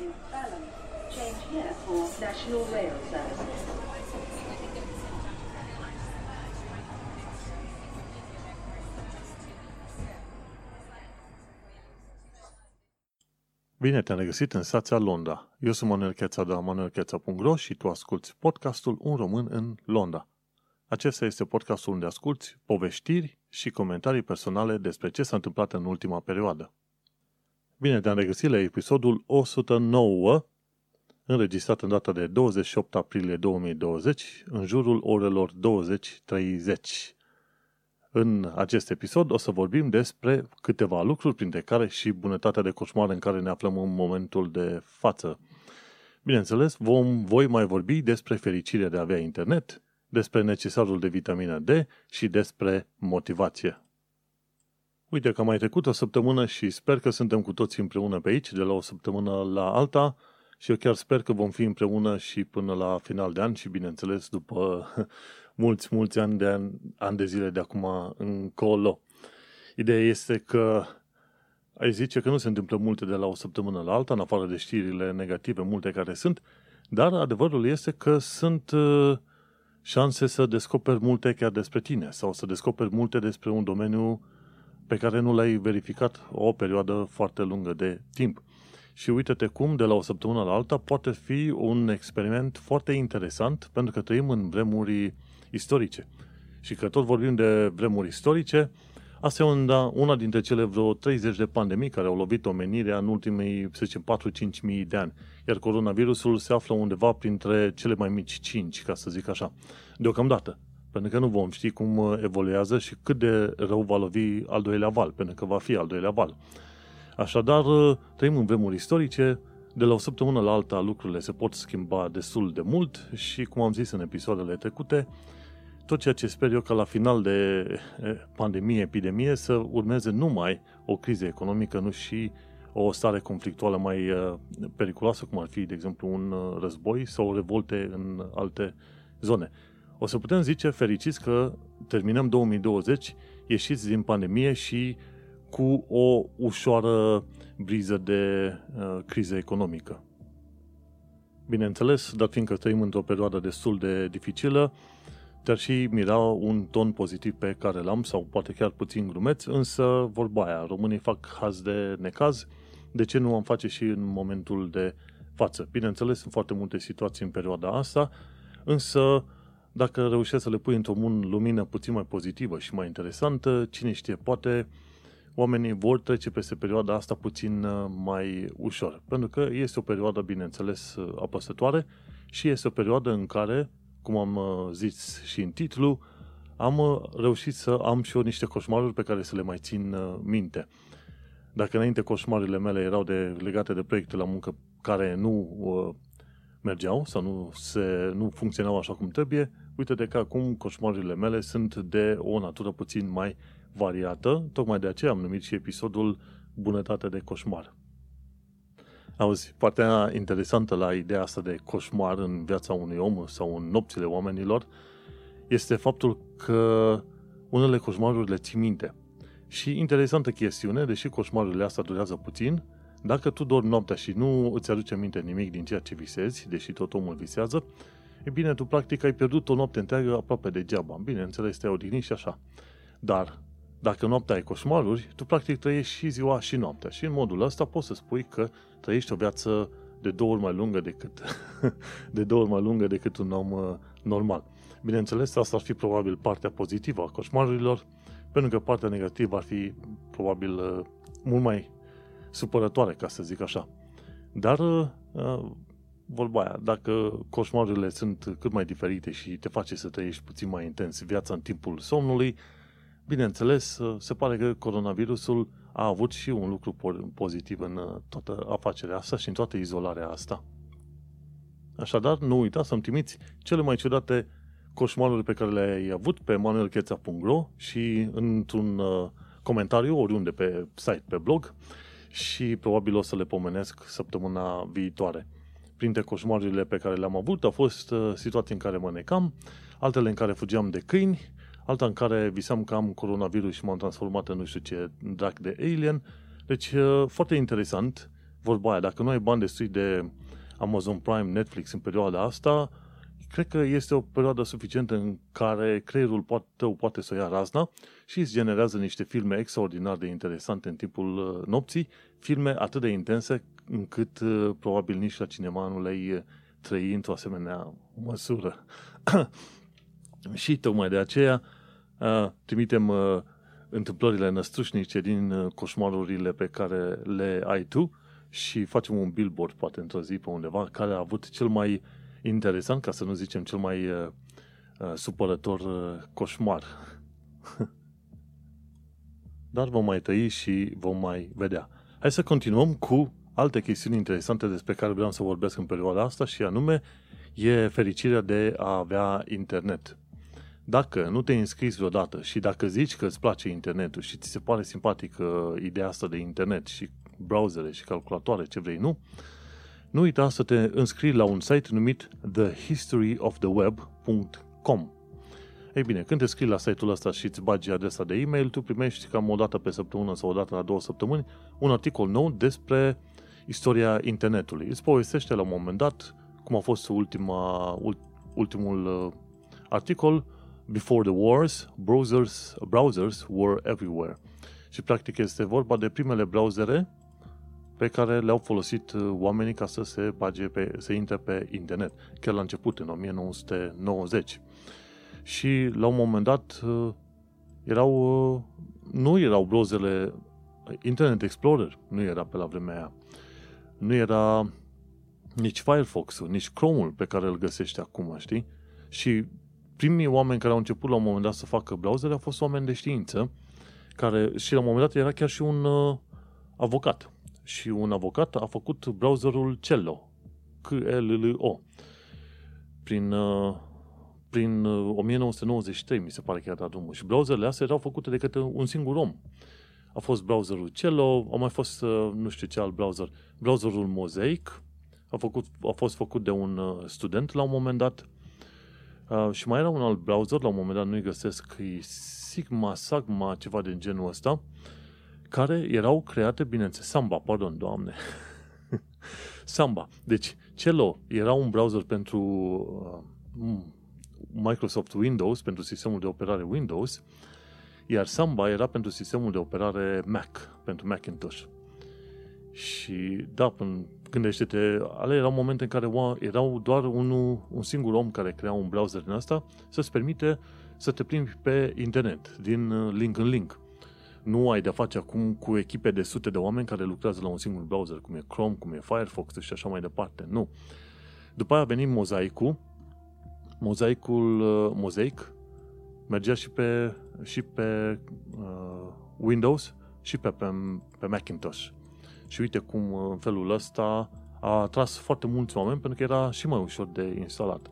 in Balham. Change here for National Rail Service. Bine te-am regăsit în stația Londra. Eu sunt Manuel Cheța de la manuelcheța.ro și tu asculti podcastul Un român în Londra. Acesta este podcastul unde asculti poveștiri și comentarii personale despre ce s-a întâmplat în ultima perioadă. Bine te-am regăsit la episodul 109, înregistrat în data de 28 aprilie 2020, în jurul orelor 20.30. În acest episod o să vorbim despre câteva lucruri, printre care și bunătatea de coșmar în care ne aflăm în momentul de față. Bineînțeles, vom, voi mai vorbi despre fericirea de a avea internet, despre necesarul de vitamina D și despre motivație. Uite că mai trecut o săptămână și sper că suntem cu toții împreună pe aici, de la o săptămână la alta și eu chiar sper că vom fi împreună și până la final de an și, bineînțeles, după mulți, mulți ani de, ani, ani de zile de acum încolo. Ideea este că ai zice că nu se întâmplă multe de la o săptămână la alta, în afară de știrile negative, multe care sunt, dar adevărul este că sunt uh, șanse să descoperi multe chiar despre tine sau să descoperi multe despre un domeniu pe care nu l-ai verificat o perioadă foarte lungă de timp. Și uite-te cum, de la o săptămână la alta, poate fi un experiment foarte interesant, pentru că trăim în vremuri istorice. Și că tot vorbim de vremuri istorice, asta e una, una dintre cele vreo 30 de pandemii care au lovit omenirea în ultimii, să zicem, 4-5 mii de ani. Iar coronavirusul se află undeva printre cele mai mici 5, ca să zic așa, deocamdată. Pentru că nu vom ști cum evoluează și cât de rău va lovi al doilea val, pentru că va fi al doilea val. Așadar, trăim în vremuri istorice, de la o săptămână la alta lucrurile se pot schimba destul de mult și, cum am zis în episoadele trecute, tot ceea ce sper eu că la final de pandemie, epidemie, să urmeze numai o criză economică, nu și o stare conflictuală mai periculoasă, cum ar fi, de exemplu, un război sau revolte în alte zone. O să putem zice fericiți că terminăm 2020 ieșiți din pandemie și cu o ușoară briză de uh, criză economică. Bineînțeles, dar fiindcă trăim într-o perioadă destul de dificilă, te-ar și mira un ton pozitiv pe care l-am, sau poate chiar puțin glumeț, însă vorba aia, românii fac haz de necaz, de ce nu am face și în momentul de față? Bineînțeles, sunt foarte multe situații în perioada asta, însă dacă reușești să le pui într-o lumină puțin mai pozitivă și mai interesantă, cine știe, poate oamenii vor trece peste perioada asta puțin uh, mai ușor. Pentru că este o perioadă, bineînțeles, uh, apăsătoare și este o perioadă în care, cum am uh, zis și în titlu, am reușit să am și eu niște coșmaruri pe care să le mai țin minte. Dacă înainte coșmarurile mele erau de, legate de proiecte la muncă care nu uh, mergeau sau nu, se, nu funcționau așa cum trebuie, uite-te că acum coșmarurile mele sunt de o natură puțin mai variată, tocmai de aceea am numit și episodul Bunătate de coșmar. Auzi, partea interesantă la ideea asta de coșmar în viața unui om sau în nopțile oamenilor este faptul că unele coșmaruri le ții minte. Și interesantă chestiune, deși coșmarurile astea durează puțin, dacă tu dormi noaptea și nu îți aduce minte nimic din ceea ce visezi, deși tot omul visează, e bine, tu practic ai pierdut o noapte întreagă aproape degeaba. Bine, înțeles, te-ai odihnit și așa. Dar dacă noaptea ai coșmaruri, tu practic trăiești și ziua și noaptea. Și în modul ăsta poți să spui că trăiești o viață de două ori mai lungă decât, de două ori mai lungă decât un om uh, normal. Bineînțeles, asta ar fi probabil partea pozitivă a coșmarurilor, pentru că partea negativă ar fi probabil uh, mult mai supărătoare, ca să zic așa. Dar, uh, vorba aia, dacă coșmarurile sunt cât mai diferite și te face să trăiești puțin mai intens viața în timpul somnului, Bineînțeles, se pare că coronavirusul a avut și un lucru pozitiv în uh, toată afacerea asta și în toată izolarea asta. Așadar, nu uita să-mi trimiți cele mai ciudate coșmaruri pe care le-ai avut pe manuelcheța.ro și într-un uh, comentariu oriunde pe site, pe blog și probabil o să le pomenesc săptămâna viitoare. Printre coșmarurile pe care le-am avut au fost uh, situații în care mă necam, altele în care fugeam de câini, alta în care visam că am coronavirus și m-am transformat în nu știu ce drac de alien. Deci, uh, foarte interesant vorba aia, dacă nu ai bani destui de Amazon Prime, Netflix în perioada asta, cred că este o perioadă suficientă în care creierul tău poate să ia razna și îți generează niște filme extraordinar de interesante în timpul uh, nopții, filme atât de intense încât uh, probabil nici la cinema nu le-ai uh, trăi într-o asemenea măsură. și tocmai de aceea trimitem întâmplările năstrușnice din coșmarurile pe care le ai tu și facem un billboard, poate într-o zi pe undeva, care a avut cel mai interesant, ca să nu zicem cel mai uh, uh, supărător uh, coșmar. Dar vom mai tăi și vom mai vedea. Hai să continuăm cu alte chestiuni interesante despre care vreau să vorbesc în perioada asta și anume e fericirea de a avea internet. Dacă nu te-ai înscris vreodată și dacă zici că îți place internetul și ți se pare simpatică ideea asta de internet și browsere și calculatoare, ce vrei, nu? Nu uita să te înscrii la un site numit thehistoryoftheweb.com Ei bine, când te scrii la site-ul ăsta și îți bagi adresa de e-mail, tu primești cam o dată pe săptămână sau o dată la două săptămâni un articol nou despre istoria internetului. Îți povestește la un moment dat cum a fost ultima, ultimul uh, articol Before the wars, browsers, browsers were everywhere. Și practic este vorba de primele browsere pe care le-au folosit uh, oamenii ca să se bage pe, să intre pe internet, chiar la început, în 1990. Și la un moment dat uh, erau, uh, nu erau browserele Internet Explorer, nu era pe la vremea aia. Nu era nici Firefox-ul, nici Chrome-ul pe care îl găsești acum, știi? Și primii oameni care au început la un moment dat să facă browser au fost oameni de știință, care și la un moment dat era chiar și un uh, avocat și un avocat a făcut browserul Cello, C-L-L-O, prin, uh, prin 1993, uh, mi se pare că a dat drumul. Și browserele astea erau făcute de către un singur om. A fost browserul Cello, a mai fost, uh, nu știu ce alt browser, browserul Mosaic, a, făcut, a fost făcut de un student la un moment dat, Uh, și mai era un alt browser, la un moment dat nu-i găsesc, e Sigma, Sagma, ceva de genul ăsta, care erau create, bineînțeles, Samba, pardon, doamne. Samba. Deci, Cello era un browser pentru uh, Microsoft Windows, pentru sistemul de operare Windows, iar Samba era pentru sistemul de operare Mac, pentru Macintosh. Și da, până gândește-te, ale erau momente în care erau doar unul, un singur om care crea un browser din asta să-ți permite să te plimbi pe internet, din uh, link în link. Nu ai de-a face acum cu echipe de sute de oameni care lucrează la un singur browser, cum e Chrome, cum e Firefox și așa mai departe. Nu. După aia a venit mozaicul. Mozaicul, uh, Mosaic mergea și pe, și pe uh, Windows și pe, pe, pe Macintosh. Și uite cum uh, în felul ăsta a atras foarte mulți oameni pentru că era și mai ușor de instalat.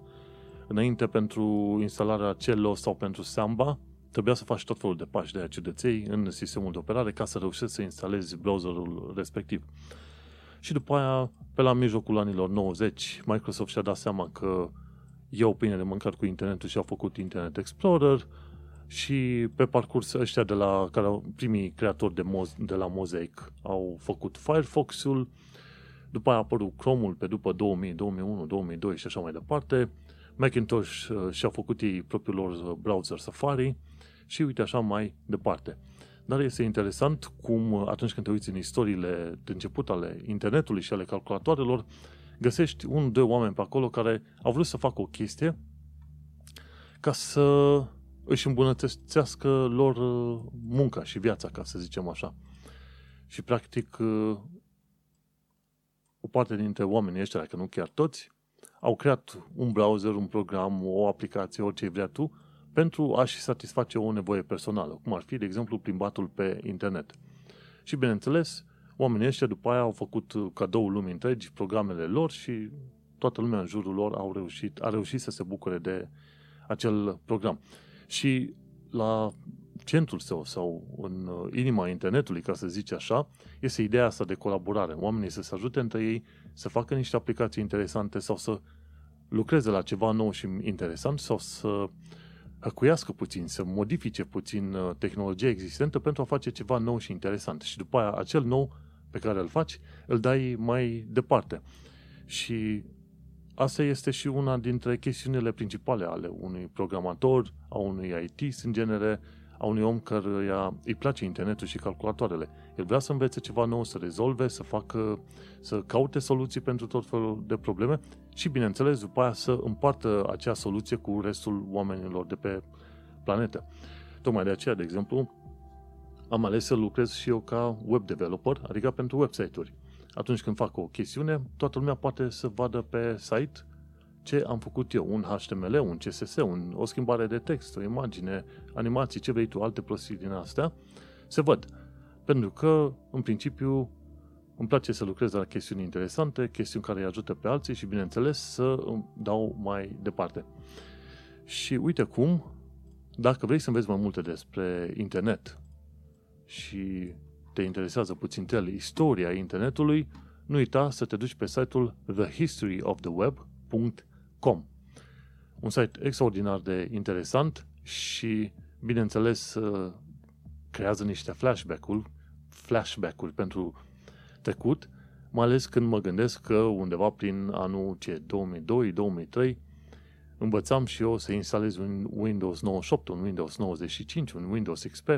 Înainte pentru instalarea Cello sau pentru Samba, trebuia să faci tot felul de pași de aia ciudăței în sistemul de operare ca să reușești să instalezi browserul respectiv. Și după aia, pe la mijlocul anilor 90, Microsoft și-a dat seama că e o pâine de mâncat cu internetul și au făcut Internet Explorer și pe parcurs ăștia de la care primii creatori de, Moz, de la Mosaic au făcut Firefox-ul, după aia a apărut Chrome-ul pe după 2000, 2001, 2002 și așa mai departe. Macintosh uh, și-a făcut ei propriul lor uh, browser Safari și uite așa mai departe. Dar este interesant cum atunci când te uiți în istoriile de început ale internetului și ale calculatoarelor, găsești un, doi oameni pe acolo care au vrut să facă o chestie ca să își îmbunătățească lor uh, munca și viața, ca să zicem așa. Și practic uh, o parte dintre oamenii ăștia, dacă nu chiar toți, au creat un browser, un program, o aplicație, orice vrea tu, pentru a-și satisface o nevoie personală, cum ar fi, de exemplu, plimbatul pe internet. Și, bineînțeles, oamenii ăștia după aia au făcut cadou lumii întregi, programele lor și toată lumea în jurul lor au reușit, a reușit să se bucure de acel program. Și la centrul său sau în inima internetului, ca să zice așa, este ideea asta de colaborare. Oamenii să se ajute între ei, să facă niște aplicații interesante sau să lucreze la ceva nou și interesant sau să hăcuiască puțin, să modifice puțin uh, tehnologia existentă pentru a face ceva nou și interesant. Și după aia, acel nou pe care îl faci, îl dai mai departe. Și asta este și una dintre chestiunile principale ale unui programator, a unui IT, în genere, a unui om care îi place internetul și calculatoarele. El vrea să învețe ceva nou, să rezolve, să facă, să caute soluții pentru tot felul de probleme și, bineînțeles, după aia să împartă acea soluție cu restul oamenilor de pe planetă. Tocmai de aceea, de exemplu, am ales să lucrez și eu ca web developer, adică pentru website-uri. Atunci când fac o chestiune, toată lumea poate să vadă pe site ce am făcut eu, un HTML, un CSS, un, o schimbare de text, o imagine, animații, ce vrei tu, alte prostii din astea, se văd. Pentru că, în principiu, îmi place să lucrez la chestiuni interesante, chestiuni care îi ajută pe alții și, bineînțeles, să îmi dau mai departe. Și uite cum, dacă vrei să înveți mai multe despre internet și te interesează puțin el istoria internetului, nu uita să te duci pe site-ul thehistoryoftheweb.com Un site extraordinar de interesant și, bineînțeles, creează niște flashback-uri, flashback-uri pentru trecut, mai ales când mă gândesc că undeva prin anul ce 2002-2003 învățam și eu să instalez un Windows 98, un Windows 95, un Windows XP.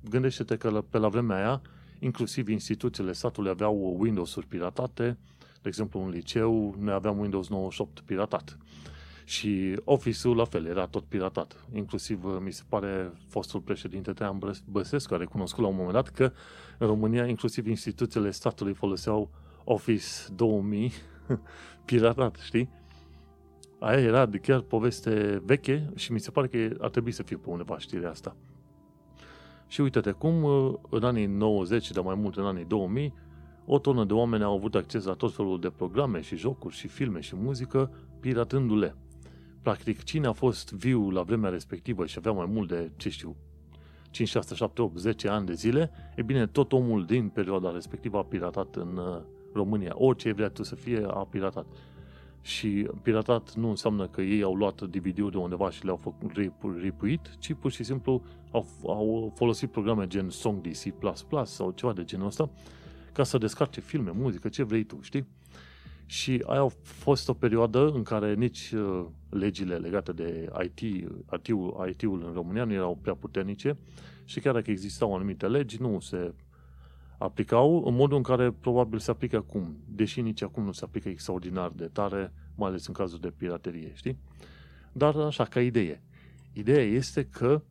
Gândește-te că pe la vremea aia, inclusiv instituțiile statului aveau Windows-uri piratate, de exemplu, în liceu ne aveam Windows 98 piratat. Și Office-ul la fel, era tot piratat. Inclusiv, mi se pare, fostul președinte Traian Băsescu a recunoscut la un moment dat că în România, inclusiv instituțiile statului foloseau Office 2000 piratat, știi? Aia era de chiar poveste veche și mi se pare că ar trebui să fie pe undeva știrea asta. Și uite-te cum în anii 90, dar mai mult în anii 2000, o tonă de oameni au avut acces la tot felul de programe și jocuri și filme și muzică, piratându-le. Practic, cine a fost viu la vremea respectivă și avea mai mult de, ce știu, 5, 6, 7, 8, 10 ani de zile, e bine, tot omul din perioada respectivă a piratat în uh, România. Orice vrea tu să fie, a piratat. Și piratat nu înseamnă că ei au luat DVD-uri de undeva și le-au făcut ripuit, ci pur și simplu au, au folosit programe gen SongDC++ sau ceva de genul ăsta ca să descarce filme, muzică, ce vrei tu, știi? Și aia a fost o perioadă în care nici uh, legile legate de IT, IT-ul, IT-ul în România nu erau prea puternice și chiar dacă existau anumite legi, nu se aplicau în modul în care probabil se aplică acum, deși nici acum nu se aplică extraordinar de tare, mai ales în cazul de piraterie, știi? Dar așa, ca idee. Ideea este că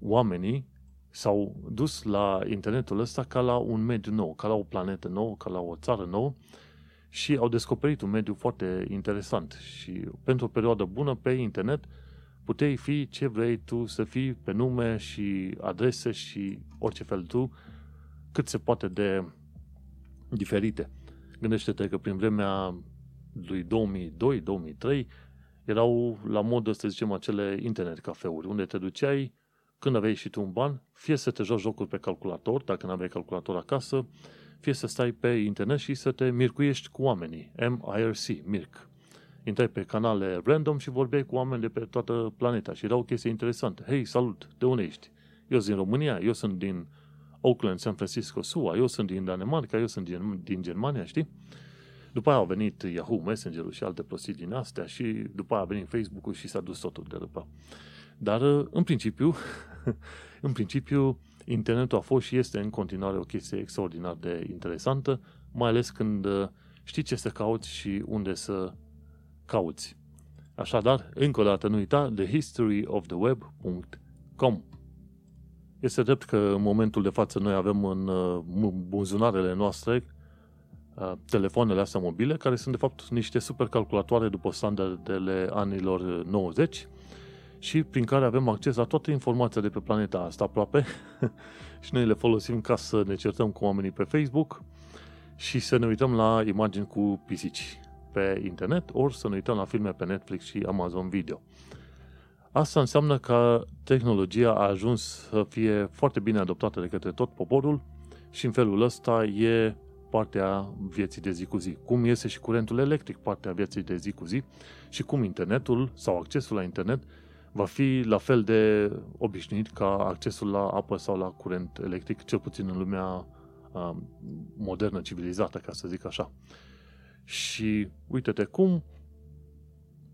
oamenii s-au dus la internetul ăsta ca la un mediu nou, ca la o planetă nouă, ca la o țară nouă și au descoperit un mediu foarte interesant și pentru o perioadă bună pe internet puteai fi ce vrei tu să fii pe nume și adrese și orice fel tu, cât se poate de diferite. Gândește-te că prin vremea lui 2002-2003 erau la modă, să zicem, acele internet cafeuri, unde te duceai când aveai și tu un ban, fie să te joci jocuri pe calculator, dacă nu aveai calculator acasă, fie să stai pe internet și să te mircuiești cu oamenii. MIRC, MIRC. Intrai pe canale random și vorbeai cu oameni de pe toată planeta și erau chestii interesante. Hei, salut, de unde ești? Eu sunt din România, eu sunt din Oakland, San Francisco, SUA, eu sunt din Danemarca, eu sunt din, din Germania, știi? După aia a venit Yahoo Messenger-ul și alte prostii din astea și după aia a venit Facebook-ul și s-a dus totul de după. Dar, în principiu, în principiu, internetul a fost și este în continuare o chestie extraordinar de interesantă, mai ales când uh, știi ce să cauți și unde să cauți. Așadar, încă o dată nu uita thehistoryoftheweb.com Este drept că în momentul de față noi avem în uh, buzunarele noastre uh, telefoanele astea mobile, care sunt de fapt niște supercalculatoare după standardele anilor 90, și prin care avem acces la toată informația de pe planeta asta aproape și noi le folosim ca să ne certăm cu oamenii pe Facebook și să ne uităm la imagini cu pisici pe internet ori să ne uităm la filme pe Netflix și Amazon Video. Asta înseamnă că tehnologia a ajuns să fie foarte bine adoptată de către tot poporul și în felul ăsta e partea vieții de zi cu zi. Cum iese și curentul electric partea vieții de zi cu zi și cum internetul sau accesul la internet va fi la fel de obișnuit ca accesul la apă sau la curent electric, cel puțin în lumea uh, modernă, civilizată, ca să zic așa. Și uite-te cum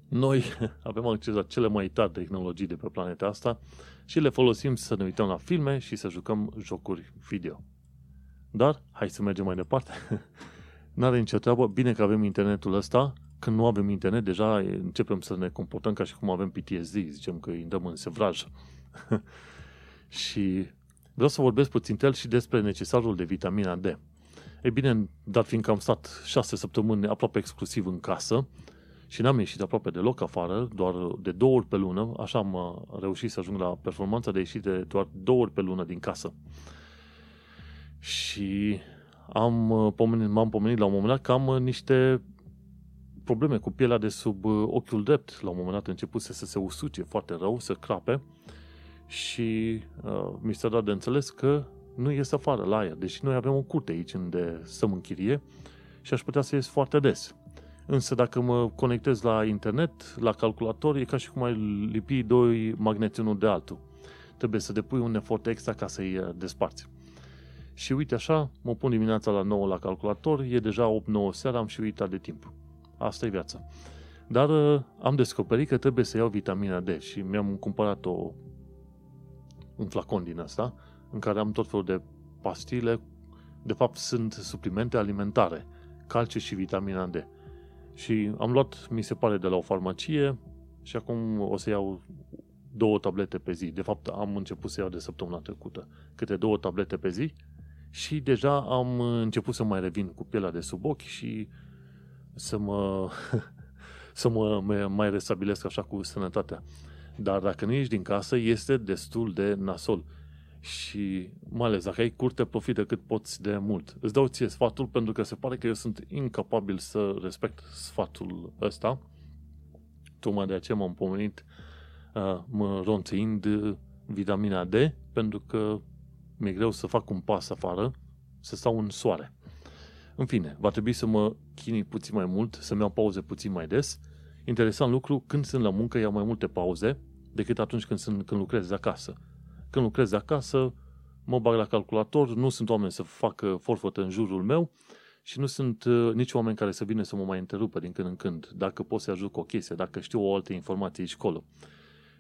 noi avem acces la cele mai tari tehnologii de pe planeta asta și le folosim să ne uităm la filme și să jucăm jocuri video. Dar, hai să mergem mai departe. N-are nicio treabă, bine că avem internetul ăsta, când nu avem internet, deja începem să ne comportăm ca și cum avem PTSD, zicem că îi dăm în sevraj. și vreau să vorbesc puțin el și despre necesarul de vitamina D. Ei bine, dar fiindcă am stat șase săptămâni aproape exclusiv în casă și n-am ieșit aproape deloc afară, doar de două ori pe lună, așa am uh, reușit să ajung la performanța de ieșit de doar două ori pe lună din casă. Și am uh, pomenit, m-am pomenit la un moment dat că am uh, niște probleme cu pielea de sub ochiul drept. La un moment dat a început să se usuce foarte rău, să crape și uh, mi s-a dat de înțeles că nu ies afară la aer, deși noi avem o curte aici unde stăm în chirie și aș putea să ies foarte des. Însă dacă mă conectez la internet, la calculator, e ca și cum ai lipi doi magneți unul de altul. Trebuie să depui un efort extra ca să-i uh, desparți. Și uite așa, mă pun dimineața la 9 la calculator, e deja 8-9 seara, am și uitat de timp. Asta e viața. Dar uh, am descoperit că trebuie să iau vitamina D și mi-am cumpărat o, un flacon din asta în care am tot felul de pastile, de fapt sunt suplimente alimentare, calciu și vitamina D. Și am luat, mi se pare, de la o farmacie și acum o să iau două tablete pe zi. De fapt, am început să iau de săptămâna trecută câte două tablete pe zi și deja am început să mai revin cu pielea de sub ochi și să mă, să mă mai restabilesc așa cu sănătatea. Dar dacă nu ești din casă, este destul de nasol. Și mai ales dacă ai curte, profită cât poți de mult. Îți dau ție sfatul pentru că se pare că eu sunt incapabil să respect sfatul ăsta. Tocmai de aceea m-am pomenit uh, mă ronțeind vitamina D pentru că mi-e greu să fac un pas afară, să stau în soare. În fine, va trebui să mă chinui puțin mai mult, să-mi iau pauze puțin mai des. Interesant lucru, când sunt la muncă iau mai multe pauze decât atunci când, sunt, când lucrez de acasă. Când lucrez de acasă, mă bag la calculator, nu sunt oameni să facă forfot în jurul meu și nu sunt uh, nici oameni care să vină să mă mai întrerupă din când în când, dacă pot să ajut cu o chestie, dacă știu o altă informație aici acolo.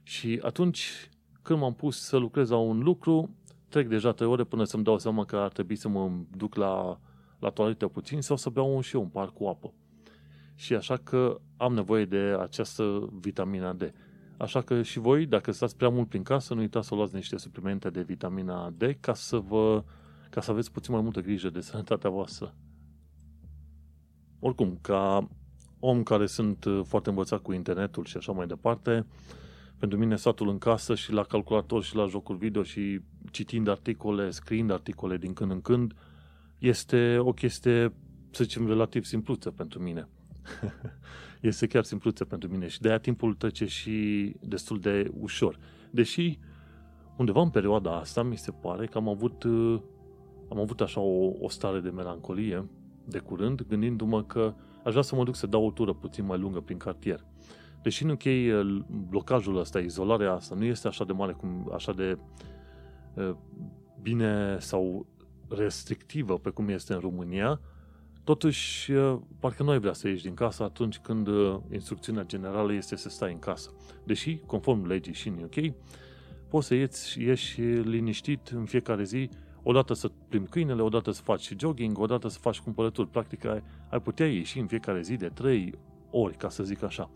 Și atunci, când m-am pus să lucrez la un lucru, trec deja trei ore până să-mi dau seama că ar trebui să mă duc la, la toaletă puțin sau să beau un și eu un par cu apă. Și așa că am nevoie de această vitamina D. Așa că și voi, dacă stați prea mult prin casă, nu uitați să luați niște suplimente de vitamina D ca să vă ca să aveți puțin mai multă grijă de sănătatea voastră. Oricum, ca om care sunt foarte învățat cu internetul și așa mai departe, pentru mine statul în casă și la calculator și la jocuri video și citind articole, scriind articole din când în când, este o chestie, să zicem, relativ simpluță pentru mine. este chiar simpluță pentru mine și de aia timpul trece și destul de ușor. Deși undeva în perioada asta mi se pare că am avut, am avut așa o, o stare de melancolie de curând, gândindu-mă că aș vrea să mă duc să dau o tură puțin mai lungă prin cartier. Deși în închei blocajul ăsta, izolarea asta, nu este așa de mare, cum, așa de bine sau restrictivă pe cum este în România, totuși parcă nu ai vrea să ieși din casă atunci când instrucțiunea generală este să stai în casă. Deși, conform legii și în UK, poți să ieși, ieși liniștit în fiecare zi, odată să plimbi câinele, odată să faci jogging, odată să faci cumpărături. Practic ai, ai putea ieși în fiecare zi de trei ori, ca să zic așa.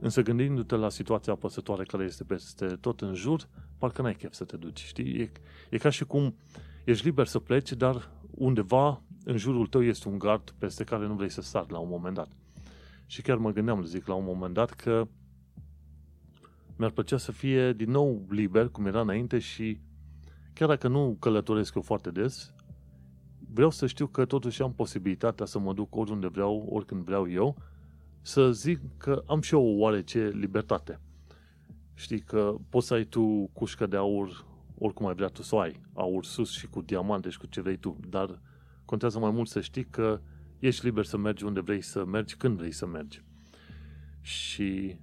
Însă gândindu-te la situația apăsătoare care este peste tot în jur, parcă n-ai chef să te duci, știi? E, e ca și cum ești liber să pleci, dar undeva în jurul tău este un gard peste care nu vrei să sari la un moment dat. Și chiar mă gândeam, zic, la un moment dat că mi-ar plăcea să fie din nou liber, cum era înainte și chiar dacă nu călătoresc eu foarte des, vreau să știu că totuși am posibilitatea să mă duc oriunde vreau, oricând vreau eu, să zic că am și eu o oarece libertate. Știi că poți să ai tu cușcă de aur oricum ai vrea tu să o ai, aur sus și cu diamante și cu ce vrei tu, dar contează mai mult să știi că ești liber să mergi unde vrei să mergi, când vrei să mergi. Și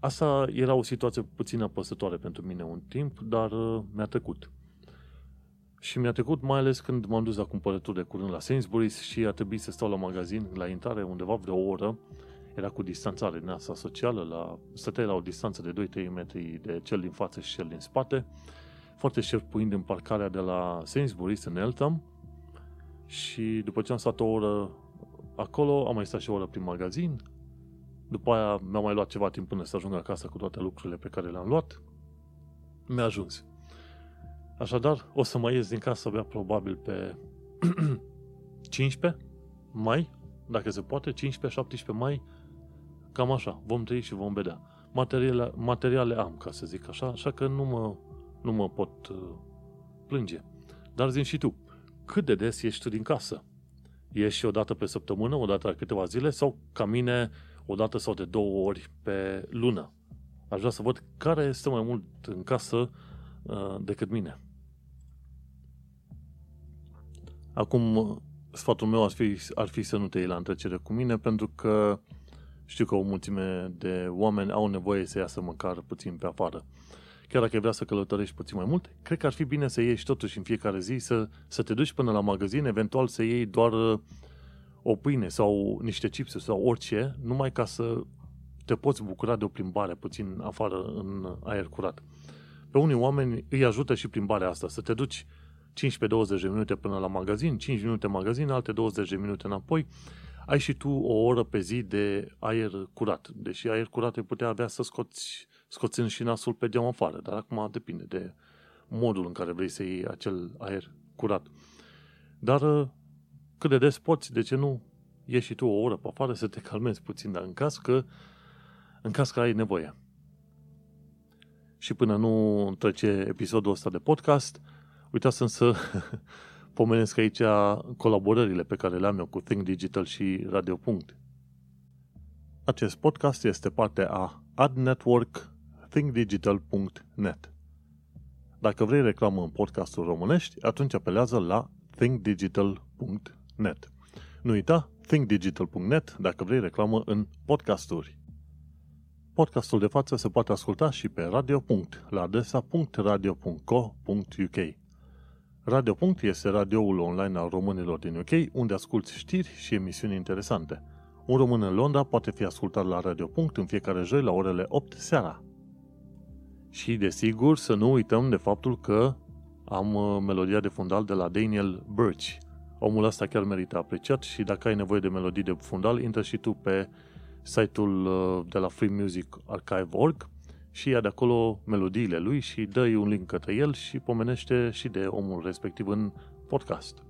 asta era o situație puțin apăsătoare pentru mine un timp, dar uh, mi-a trecut. Și mi-a trecut mai ales când m-am dus la cumpărături de curând la Sainsbury's și a trebuit să stau la magazin, la intrare, undeva vreo o oră. Era cu distanțare din asta socială, la, stăteai la o distanță de 2-3 metri de cel din față și cel din spate. Foarte șerpuind în parcarea de la Sainsbury's în Eltham. Și după ce am stat o oră acolo, am mai stat și o oră prin magazin. După aia mi-a mai luat ceva timp până să ajung acasă cu toate lucrurile pe care le-am luat. Mi-a ajuns. Așadar, o să mai ies din casă abia probabil pe 15 mai, dacă se poate, 15-17 mai, cam așa, vom trăi și vom vedea. Materiale, materiale am, ca să zic așa, așa că nu mă, nu mă pot uh, plânge. Dar zi și tu, cât de des ești tu din casă? Ești o dată pe săptămână, o dată la câteva zile sau ca mine o dată sau de două ori pe lună? Aș vrea să văd care este mai mult în casă uh, decât mine. Acum, sfatul meu ar fi, ar fi să nu te iei la întrecere cu mine, pentru că știu că o mulțime de oameni au nevoie să iasă măcar puțin pe afară. Chiar dacă vrea să călătorești puțin mai mult, cred că ar fi bine să ieși totuși în fiecare zi, să, să te duci până la magazin, eventual să iei doar uh, o pâine sau niște chipsuri sau orice, numai ca să te poți bucura de o plimbare puțin afară în aer curat. Pe unii oameni îi ajută și plimbarea asta, să te duci 15-20 de minute până la magazin, 5 minute magazin, alte 20 de minute înapoi, ai și tu o oră pe zi de aer curat. Deși aer curat ai putea avea să scoți, scoțând și nasul pe geam afară, dar acum depinde de modul în care vrei să iei acel aer curat. Dar cât de des poți, de ce nu, ieși și tu o oră pe afară să te calmezi puțin, dar în caz că, în caz că ai nevoie. Și până nu trece episodul ăsta de podcast, Uitați să pomenesc aici colaborările pe care le-am eu cu Think Digital și Radio Punct. Acest podcast este parte a Ad Network thinkdigital.net. Dacă vrei reclamă în podcastul românești, atunci apelează la thinkdigital.net. Nu uita, thinkdigital.net dacă vrei reclamă în podcasturi. Podcastul de față se poate asculta și pe Radio. la adresa .radio.co.uk. Radio. este radioul online al românilor din UK, unde asculti știri și emisiuni interesante. Un român în Londra poate fi ascultat la Radio. în fiecare joi la orele 8 seara. Și, desigur, să nu uităm de faptul că am uh, melodia de fundal de la Daniel Birch. Omul ăsta chiar merită apreciat și dacă ai nevoie de melodii de fundal, intră și tu pe site-ul uh, de la Free Music Archive.org și ia de acolo melodiile lui și dă un link către el și pomenește și de omul respectiv în podcast.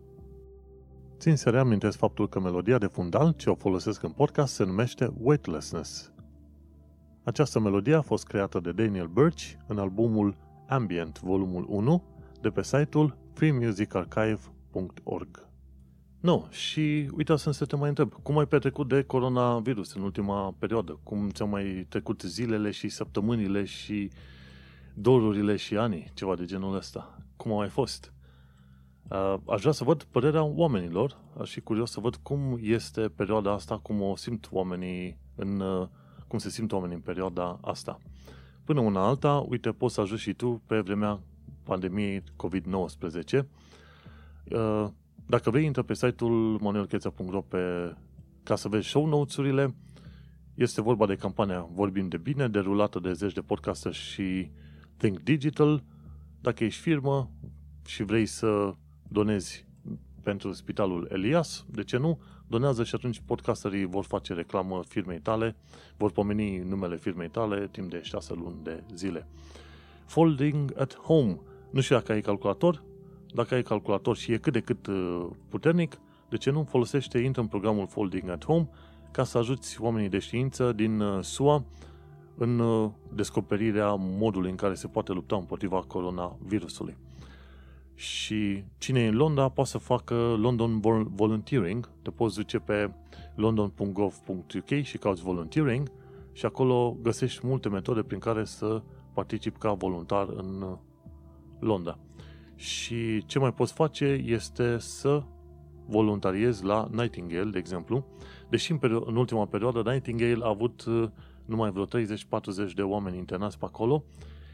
Țin să reamintesc faptul că melodia de fundal ce o folosesc în podcast se numește Weightlessness. Această melodie a fost creată de Daniel Birch în albumul Ambient, volumul 1, de pe site-ul freemusicarchive.org. Nu, și uita să te mai întreb, cum ai petrecut de coronavirus în ultima perioadă? Cum ți-au mai trecut zilele și săptămânile și dorurile și anii, ceva de genul ăsta? Cum au mai fost? Uh, aș vrea să văd părerea oamenilor, aș fi curios să văd cum este perioada asta, cum o simt oamenii în, uh, cum se simt oamenii în perioada asta. Până una alta, uite, poți să ajungi și tu pe vremea pandemiei COVID-19 dacă vrei, intră pe site-ul manuelcheța.ro pe, ca să vezi show notes-urile. Este vorba de campania Vorbim de Bine, derulată de zeci de podcaster și Think Digital. Dacă ești firmă și vrei să donezi pentru Spitalul Elias, de ce nu? Donează și atunci podcasterii vor face reclamă firmei tale, vor pomeni numele firmei tale timp de 6 luni de zile. Folding at Home. Nu știu dacă ai calculator, dacă ai calculator și e cât de cât uh, puternic, de ce nu folosește, intră în programul Folding at Home ca să ajuți oamenii de știință din uh, SUA în uh, descoperirea modului în care se poate lupta împotriva coronavirusului. Și cine e în Londra poate să facă London Volunteering, te poți duce pe london.gov.uk și cauți volunteering și acolo găsești multe metode prin care să participi ca voluntar în Londra. Și ce mai poți face este să voluntariezi la Nightingale, de exemplu, deși în, perio- în ultima perioadă Nightingale a avut uh, numai vreo 30-40 de oameni internați pe acolo,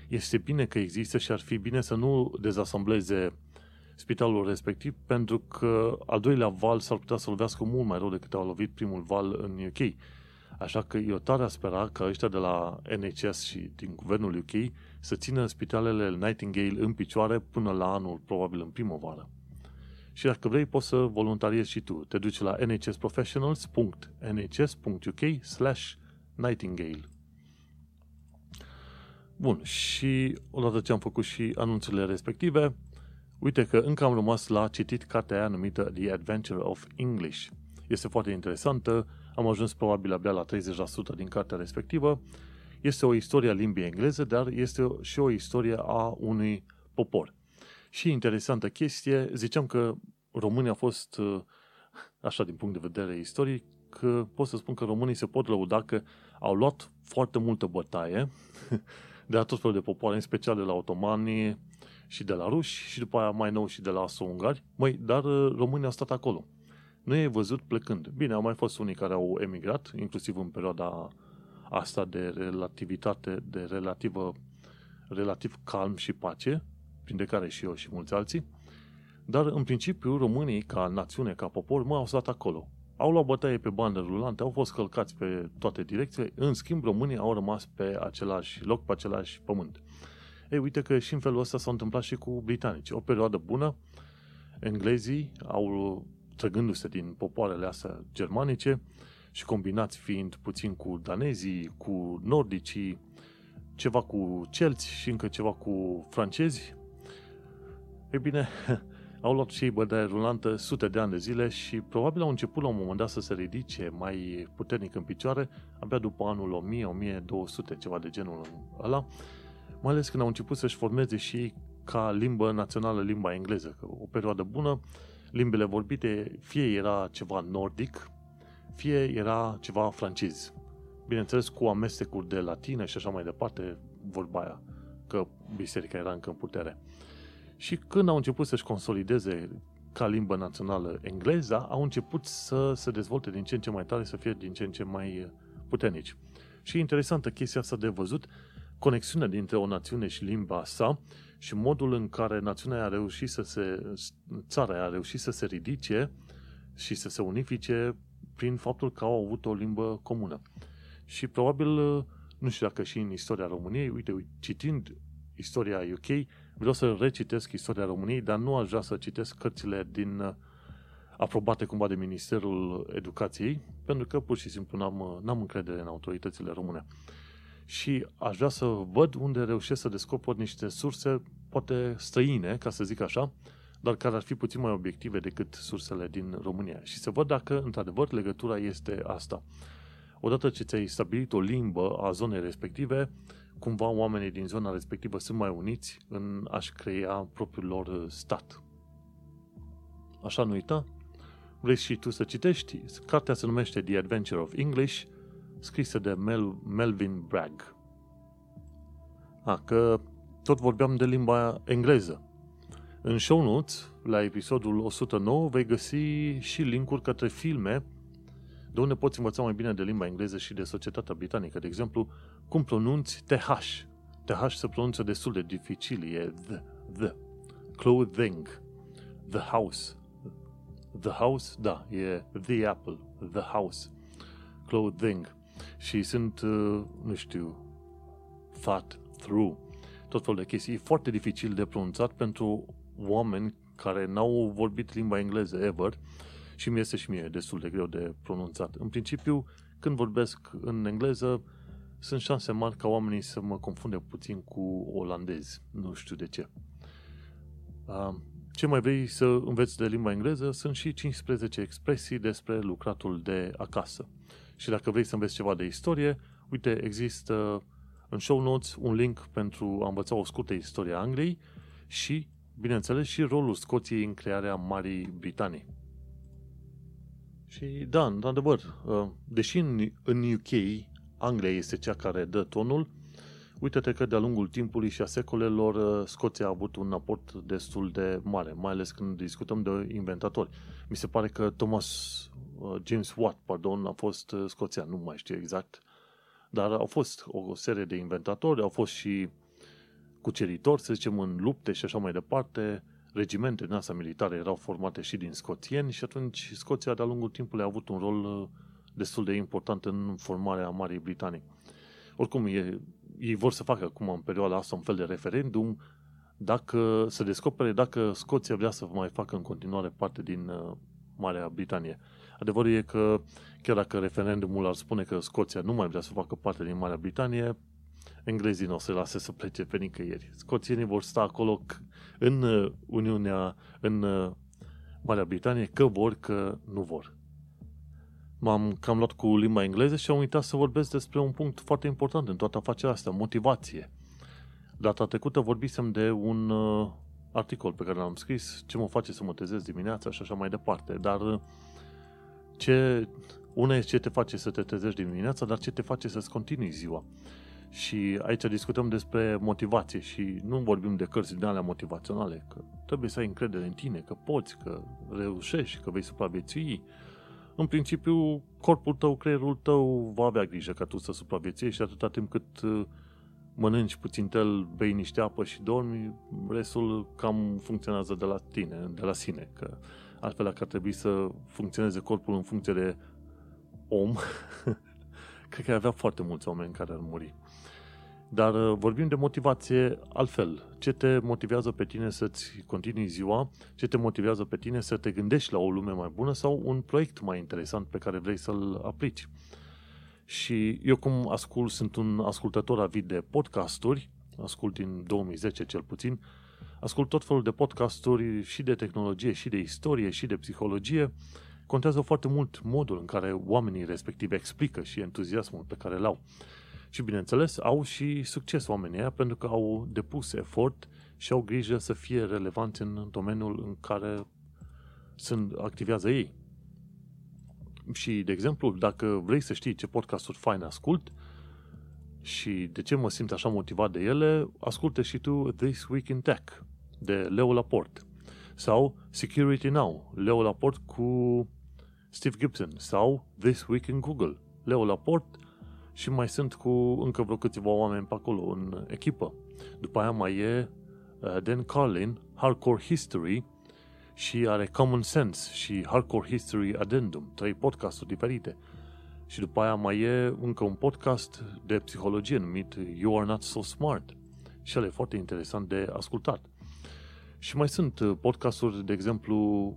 este bine că există și ar fi bine să nu dezasambleze spitalul respectiv pentru că al doilea val s-ar putea să lovească mult mai rău decât a lovit primul val în UK. Așa că eu tare a spera că ăștia de la NHS și din guvernul UK să țină spitalele Nightingale în picioare până la anul, probabil în primăvară. Și dacă vrei, poți să voluntariezi și tu. Te duci la nhsprofessionals.nhs.uk slash nightingale. Bun, și odată ce am făcut și anunțurile respective, uite că încă am rămas la citit cartea aia numită The Adventure of English. Este foarte interesantă, am ajuns probabil abia la 30% din cartea respectivă. Este o istorie a limbii engleze, dar este și o istorie a unui popor. Și interesantă chestie, ziceam că România a fost, uh, așa din punct de vedere istoric, că pot să spun că românii se pot lăuda că au luat foarte multă bătaie de la tot felul de popoare, în special de la otomani și de la ruși și după aia mai nou și de la ungari Măi, dar uh, România a stat acolo. Nu e văzut plecând. Bine, au mai fost unii care au emigrat, inclusiv în perioada asta de relativitate, de relativă, relativ calm și pace, printre care și eu și mulți alții, dar în principiu românii, ca națiune, ca popor, mă au stat acolo. Au luat bătaie pe bandă rulante, au fost călcați pe toate direcțiile, în schimb românii au rămas pe același loc, pe același pământ. Ei, uite că și în felul ăsta s-a întâmplat și cu britanicii. O perioadă bună, englezii au, trăgându-se din popoarele astea germanice și combinați fiind puțin cu danezii, cu nordicii, ceva cu celți și încă ceva cu francezi, e bine, au luat și ei bădaie rulantă sute de ani de zile și probabil au început la un moment dat să se ridice mai puternic în picioare abia după anul 1000-1200, ceva de genul ăla, mai ales când au început să-și formeze și ca limbă națională limba engleză, că o perioadă bună, limbile vorbite fie era ceva nordic, fie era ceva francez. Bineînțeles, cu amestecuri de latină și așa mai departe, vorba aia, că biserica era încă în putere. Și când au început să-și consolideze ca limbă națională engleza, au început să se dezvolte din ce în ce mai tare, să fie din ce în ce mai puternici. Și e interesantă chestia asta de văzut, conexiunea dintre o națiune și limba sa și modul în care națiunea a reușit să se, țara a reușit să se ridice și să se unifice prin faptul că au avut o limbă comună. Și probabil, nu știu dacă și în istoria României, uite, citind istoria UK, Vreau să recitesc istoria României, dar nu aș vrea să citesc cărțile din uh, aprobate cumva de Ministerul Educației, pentru că pur și simplu n-am, uh, n-am încredere în autoritățile române. Și aș vrea să văd unde reușesc să descoper niște surse, poate străine, ca să zic așa, dar care ar fi puțin mai obiective decât sursele din România. Și să văd dacă, într-adevăr, legătura este asta. Odată ce ți-ai stabilit o limbă a zonei respective, cumva oamenii din zona respectivă sunt mai uniți în a-și crea propriul lor uh, stat. Așa nu uita? Vrei și tu să citești? Cartea se numește The Adventure of English, scrisă de Mel- Melvin Bragg. A, că tot vorbeam de limba engleză. În show notes, la episodul 109, vei găsi și linkuri către filme de unde poți învăța mai bine de limba engleză și de societatea britanică. De exemplu, cum pronunți TH. TH se pronunță destul de dificil, e the, the. Clothing, the house. The house, da, e the apple, the house. Clothing. Și sunt, uh, nu știu, fat through. Tot felul de chestii. E foarte dificil de pronunțat pentru oameni care n-au vorbit limba engleză ever și mi este și mie destul de greu de pronunțat. În principiu, când vorbesc în engleză, sunt șanse mari ca oamenii să mă confunde puțin cu olandezi. Nu știu de ce. Ce mai vrei să înveți de limba engleză? Sunt și 15 expresii despre lucratul de acasă. Și dacă vrei să înveți ceva de istorie, uite, există în show notes un link pentru a învăța o scurtă istorie a Angliei și, bineînțeles, și rolul Scoției în crearea Marii Britanii. Și da, într-adevăr, uh, deși în, în UK Anglia este cea care dă tonul, uite-te că de-a lungul timpului și a secolelor uh, Scoția a avut un aport destul de mare, mai ales când discutăm de inventatori. Mi se pare că Thomas uh, James Watt, pardon, a fost scoțian, nu mai știu exact, dar au fost o serie de inventatori, au fost și cuceritori, să zicem, în lupte și așa mai departe, regimente din astea militare erau formate și din scoțieni și atunci Scoția de-a lungul timpului a avut un rol uh, destul de important în formarea Marii Britanii. Oricum, e, ei vor să facă acum în perioada asta un fel de referendum dacă se descopere dacă Scoția vrea să mai facă în continuare parte din uh, Marea Britanie. Adevărul e că chiar dacă referendumul ar spune că Scoția nu mai vrea să facă parte din Marea Britanie, englezii nu o să lase să plece pe nicăieri. Scoțienii vor sta acolo în uh, Uniunea, în uh, Marea Britanie, că vor, că nu vor. M-am cam luat cu limba engleză și am uitat să vorbesc despre un punct foarte important în toată afacerea asta, motivație. Data trecută vorbisem de un uh, articol pe care l-am scris, ce mă face să mă trezesc dimineața și așa mai departe, dar uh, ce, una e ce te face să te trezești dimineața, dar ce te face să-ți continui ziua. Și aici discutăm despre motivație și nu vorbim de cărți din alea motivaționale, că trebuie să ai încredere în tine, că poți, că reușești, că vei supraviețui. În principiu, corpul tău, creierul tău va avea grijă ca tu să supraviețuiești atâta timp cât uh, mănânci puțin tel, bei niște apă și dormi, restul cam funcționează de la tine, de la sine, că altfel dacă ar trebui să funcționeze corpul în funcție de om, cred că avea foarte mulți oameni care ar muri. Dar uh, vorbim de motivație altfel. Ce te motivează pe tine să-ți continui ziua? Ce te motivează pe tine să te gândești la o lume mai bună sau un proiect mai interesant pe care vrei să-l aplici? Și eu cum ascult, sunt un ascultător avid de podcasturi, ascult din 2010 cel puțin, ascult tot felul de podcasturi și de tehnologie, și de istorie, și de psihologie. Contează foarte mult modul în care oamenii respectiv explică și entuziasmul pe care l-au. Și bineînțeles, au și succes oamenii aia pentru că au depus efort și au grijă să fie relevanți în domeniul în care sunt, activează ei. Și, de exemplu, dacă vrei să știi ce podcasturi faine ascult și de ce mă simt așa motivat de ele, ascultă și tu This Week in Tech de Leo Laporte sau Security Now, Leo Laporte cu Steve Gibson sau This Week in Google, Leo Laporte și mai sunt cu încă vreo câțiva oameni pe acolo în echipă. După aia mai e uh, Dan Carlin, Hardcore History și are Common Sense și Hardcore History Addendum, trei podcasturi diferite. Și după aia mai e încă un podcast de psihologie numit You Are Not So Smart. Și el e foarte interesant de ascultat. Și mai sunt uh, podcasturi, de exemplu,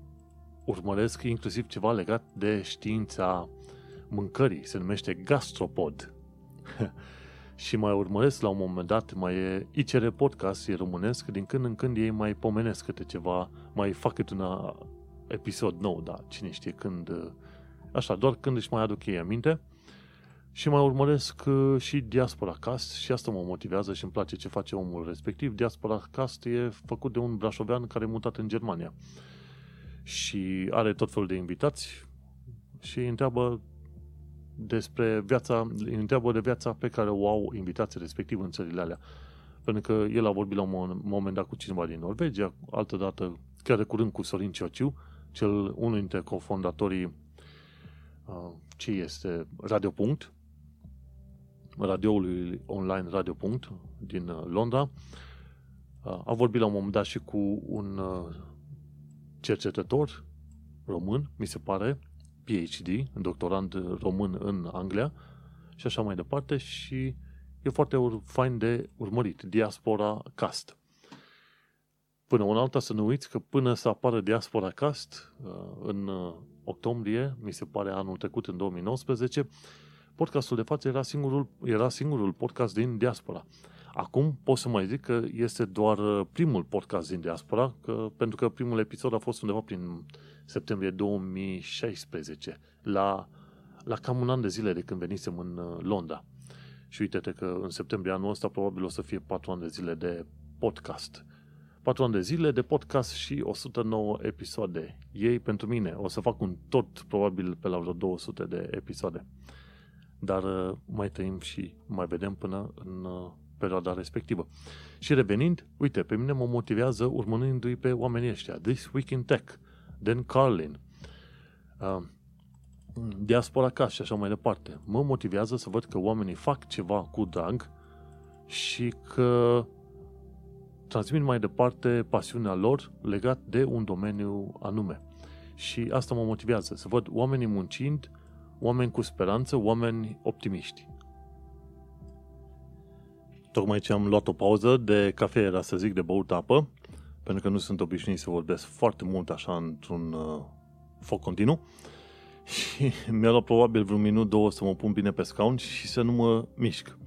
urmăresc inclusiv ceva legat de știința mâncării. Se numește Gastropod. și mai urmăresc la un moment dat, mai e ICR Podcast, e românesc, din când în când ei mai pomenesc câte ceva, mai fac câte un episod nou, da, cine știe când, așa, doar când își mai aduc ei aminte. Și mai urmăresc uh, și Diaspora Cast și asta mă motivează și îmi place ce face omul respectiv. Diaspora Cast e făcut de un brașovean care e mutat în Germania. Și are tot felul de invitați și îi întreabă despre viața, întreabă de viața pe care o au invitații respectiv în țările alea. Pentru că el a vorbit la un moment dat cu cineva din Norvegia, altă dată, chiar de curând cu Sorin Ciociu, cel unul dintre cofondatorii uh, ce este Radio Punct, radioului online Radio Punct din uh, Londra. Uh, a vorbit la un moment dat și cu un uh, cercetător român, mi se pare, PhD, doctorand român în Anglia și așa mai departe și e foarte fain de urmărit, Diaspora Cast. Până una alta să nu uiți că până să apară Diaspora Cast uh, în uh, octombrie, mi se pare anul trecut, în 2019, podcastul de față era singurul, era singurul podcast din Diaspora. Acum pot să mai zic că este doar uh, primul podcast din Diaspora, că, pentru că primul episod a fost undeva prin septembrie 2016, la, la cam un an de zile de când venisem în uh, Londra. Și uite-te că în septembrie anul ăsta probabil o să fie 4 ani de zile de podcast. 4 ani de zile de podcast și 109 episoade. Ei pentru mine. O să fac un tot probabil pe la vreo 200 de episoade. Dar uh, mai trăim și mai vedem până în uh, perioada respectivă. Și revenind, uite, pe mine mă motivează urmărindu-i pe oamenii ăștia. This Week in Tech, Dan Carlin, uh, Diaspora Cash și așa mai departe. Mă motivează să văd că oamenii fac ceva cu drag și că transmit mai departe pasiunea lor legat de un domeniu anume. Și asta mă motivează, să văd oamenii muncind, oameni cu speranță, oameni optimiști. Tocmai ce am luat o pauză de cafea, era să zic, de băut apă, pentru că nu sunt obișnuit să vorbesc foarte mult așa într-un uh, foc continuu. Și mi-a luat probabil vreun minut, două să mă pun bine pe scaun și să nu mă mișc.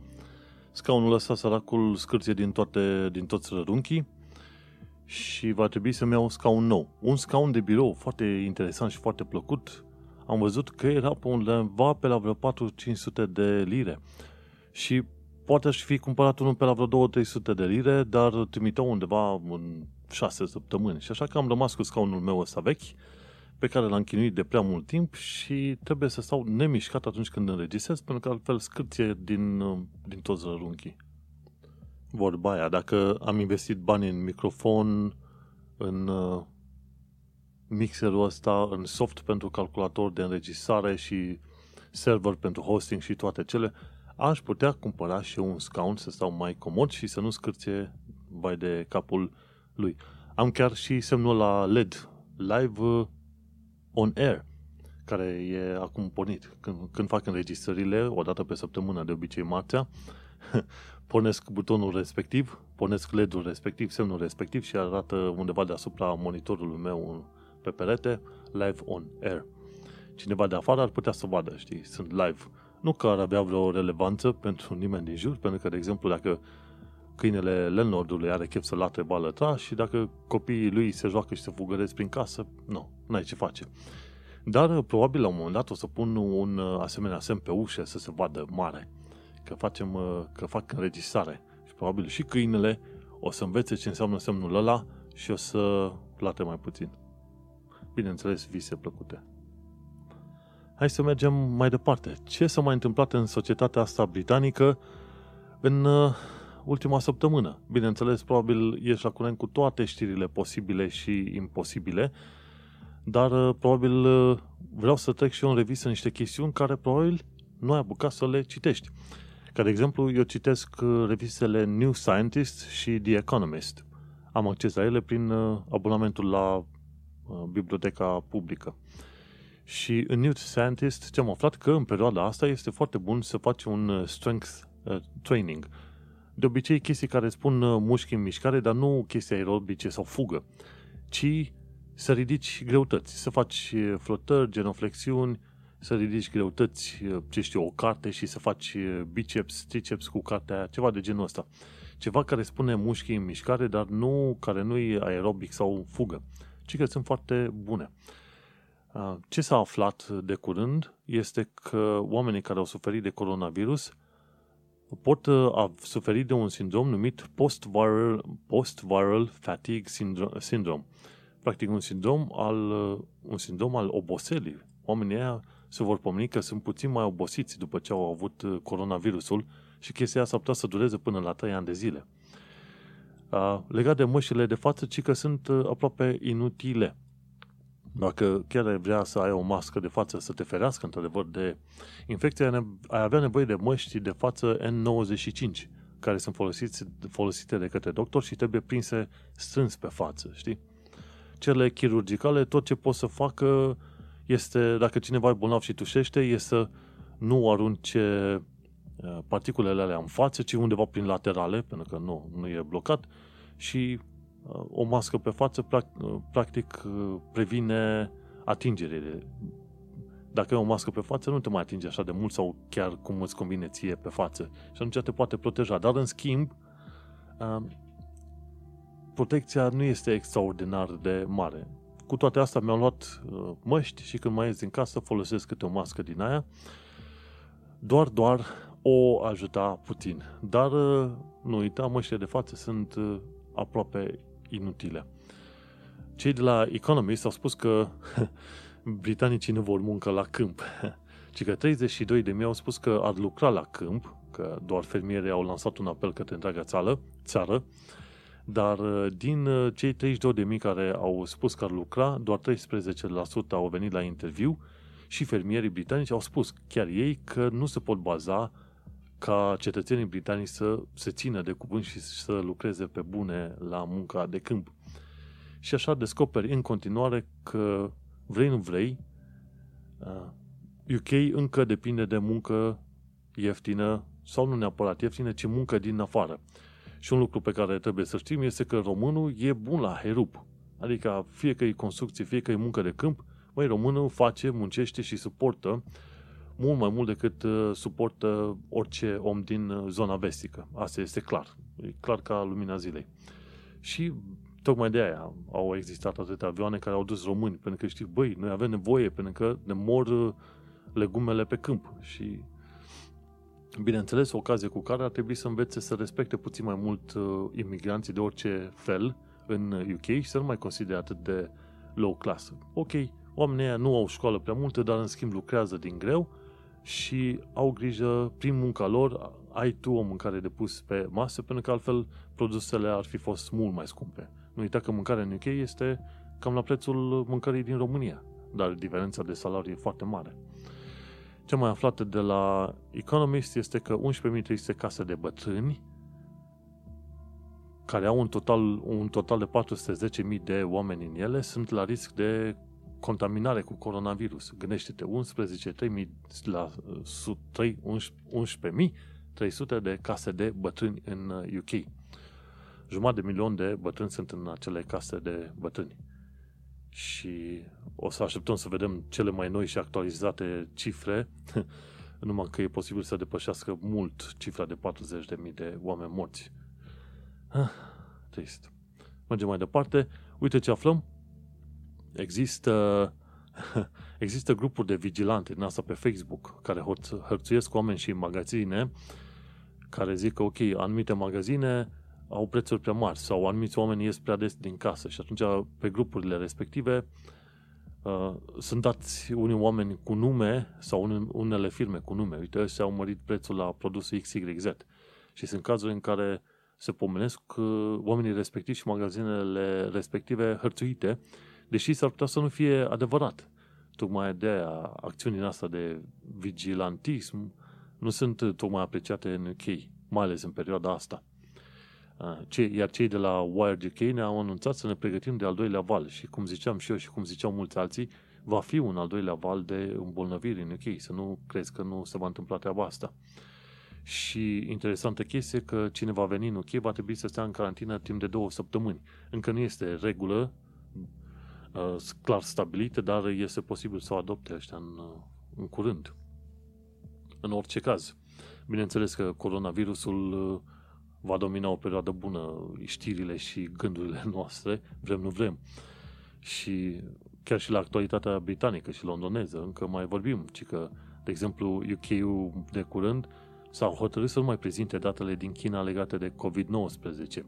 Scaunul ăsta, săracul, scârție din, toate, din toți rărunchii și va trebui să-mi iau un scaun nou. Un scaun de birou foarte interesant și foarte plăcut. Am văzut că era pe undeva pe la vreo 4-500 de lire. Și poate aș fi cumpărat unul pe la vreo 2-300 de lire, dar trimiteau undeva în 6 săptămâni. Și așa că am rămas cu scaunul meu ăsta vechi, pe care l-am chinuit de prea mult timp și trebuie să stau nemișcat atunci când înregistrez, pentru că altfel scârție din, din toți rărunchii. Vorba aia, dacă am investit bani în microfon, în uh, mixerul ăsta, în soft pentru calculator de înregistrare și server pentru hosting și toate cele, aș putea cumpăra și un scaun să stau mai comod și să nu scârție vai de capul lui. Am chiar și semnul la LED, Live uh, On Air, care e acum pornit. Când, când fac înregistrările, o dată pe săptămână, de obicei marțea, pornesc butonul respectiv, pornesc LED-ul respectiv, semnul respectiv și arată undeva deasupra monitorului meu pe perete, Live On Air. Cineva de afară ar putea să vadă, știi, sunt live. Nu că ar avea vreo relevanță pentru nimeni din jur, pentru că, de exemplu, dacă câinele landlordului are chef să latre bală ta și dacă copiii lui se joacă și se fugăresc prin casă, nu, n-ai ce face. Dar probabil la un moment dat o să pun un asemenea semn pe ușă să se vadă mare, că, facem, că fac înregistrare. Și probabil și câinele o să învețe ce înseamnă semnul ăla și o să late mai puțin. Bineînțeles, vise plăcute. Hai să mergem mai departe. Ce s-a mai întâmplat în societatea asta britanică în ultima săptămână. Bineînțeles, probabil ești la curent cu toate știrile posibile și imposibile, dar uh, probabil uh, vreau să trec și eu în revistă niște chestiuni care probabil nu ai apucat să le citești. Ca de exemplu, eu citesc uh, revistele New Scientist și The Economist. Am acces la ele prin abonamentul la biblioteca publică. Și în New Scientist ce am aflat că în perioada asta este foarte bun să faci un strength training, de obicei chestii care spun uh, mușchi în mișcare, dar nu chestii aerobice sau fugă, ci să ridici greutăți, să faci uh, flotări, genoflexiuni, să ridici greutăți, uh, ce știu, o carte și să faci biceps, triceps cu cartea ceva de genul ăsta. Ceva care spune mușchi în mișcare, dar nu care nu e aerobic sau fugă, ci că sunt foarte bune. Ce s-a aflat de curând este că oamenii care au suferit de coronavirus pot uh, a suferi de un sindrom numit post-viral, post-viral fatigue syndrome. Practic un sindrom al, uh, un sindrom al oboselii. Oamenii aia se vor pomeni că sunt puțin mai obosiți după ce au avut uh, coronavirusul și chestia asta putea să dureze până la 3 ani de zile. Legat de mășile de față, ci că sunt aproape inutile. Dacă chiar ai vrea să ai o mască de față să te ferească într-adevăr de infecție, ai avea nevoie de măști de față N95, care sunt folosiți, folosite de către doctor și trebuie prinse strâns pe față, știi? Cele chirurgicale, tot ce pot să facă este, dacă cineva e bolnav și tușește, este să nu arunce uh, particulele alea în față, ci undeva prin laterale, pentru că nu, nu e blocat, și o mască pe față practic previne atingerile. Dacă ai o mască pe față, nu te mai atinge așa de mult sau chiar cum îți convine ție pe față. Și atunci te poate proteja. Dar, în schimb, protecția nu este extraordinar de mare. Cu toate astea mi-am luat măști și când mai ies din casă folosesc câte o mască din aia. Doar, doar o ajuta puțin. Dar nu uita, măștile de față sunt aproape inutile. Cei de la Economist au spus că britanicii nu vor muncă la câmp, ci că 32 de mii au spus că ar lucra la câmp, că doar fermierii au lansat un apel către întreaga țară, țară dar uh, din uh, cei 32 de mii care au spus că ar lucra, doar 13% au venit la interviu și fermierii britanici au spus chiar ei că nu se pot baza ca cetățenii britanici să se țină de cuvânt și să lucreze pe bune la munca de câmp. Și așa descoperi în continuare că vrei nu vrei, UK uh, încă depinde de muncă ieftină sau nu neapărat ieftină, ci muncă din afară. Și un lucru pe care trebuie să știm este că românul e bun la herup. Adică fie că e construcție, fie că e muncă de câmp, mai românul face, muncește și suportă mult mai mult decât uh, suportă orice om din uh, zona vestică. Asta este clar. E clar ca lumina zilei. Și tocmai de aia au existat atâtea avioane care au dus români, pentru că știi, băi, noi avem nevoie, pentru că ne mor uh, legumele pe câmp. Și bineînțeles, o ocazie cu care ar trebui să învețe să respecte puțin mai mult imigranții de orice fel în UK și să nu mai considere atât de low class. Ok, oamenii ăia nu au școală prea multă, dar în schimb lucrează din greu și au grijă, prin munca lor, ai tu o mâncare de pus pe masă, pentru că altfel produsele ar fi fost mult mai scumpe. Nu uita că mâncarea în UK este cam la prețul mâncării din România, dar diferența de salariu e foarte mare. Ce mai aflat de la Economist este că 11.300 case de bătrâni care au un total, un total de 410.000 de oameni în ele sunt la risc de contaminare cu coronavirus. Gândește-te, 11, 3.000 la 3, 11.300 de case de bătrâni în UK. Uh, Jumătate de milion de bătrâni sunt în acele case de bătrâni. Și o să așteptăm să vedem cele mai noi și actualizate cifre, numai că e posibil să depășească mult cifra de 40.000 de oameni morți. Ah, trist. Mergem mai departe. Uite ce aflăm există, există grupuri de vigilante din asta pe Facebook care hărțuiesc oameni și magazine care zic că, ok, anumite magazine au prețuri prea mari sau anumiți oameni ies prea des din casă și atunci pe grupurile respective uh, sunt dați unii oameni cu nume sau unele firme cu nume. Uite, ăștia au mărit prețul la produsul XYZ. Și sunt cazuri în care se pomenesc uh, oamenii respectivi și magazinele respective hărțuite deși s-ar putea să nu fie adevărat. Tocmai de aia, acțiunile astea de vigilantism nu sunt tocmai apreciate în UK, mai ales în perioada asta. Iar cei de la Wired UK ne-au anunțat să ne pregătim de al doilea val și cum ziceam și eu și cum ziceau mulți alții, va fi un al doilea val de îmbolnăviri în UK, să nu crezi că nu se va întâmpla treaba asta. Și interesantă chestie că cine va veni în UK va trebui să stea în carantină timp de două săptămâni. Încă nu este regulă uh, clar stabilite, dar este posibil să o adopte ăștia în, uh, în curând. În orice caz. Bineînțeles că coronavirusul uh, va domina o perioadă bună știrile și gândurile noastre, vrem nu vrem. Și chiar și la actualitatea britanică și londoneză încă mai vorbim, ci că, de exemplu, UK-ul de curând s-au hotărât să nu mai prezinte datele din China legate de COVID-19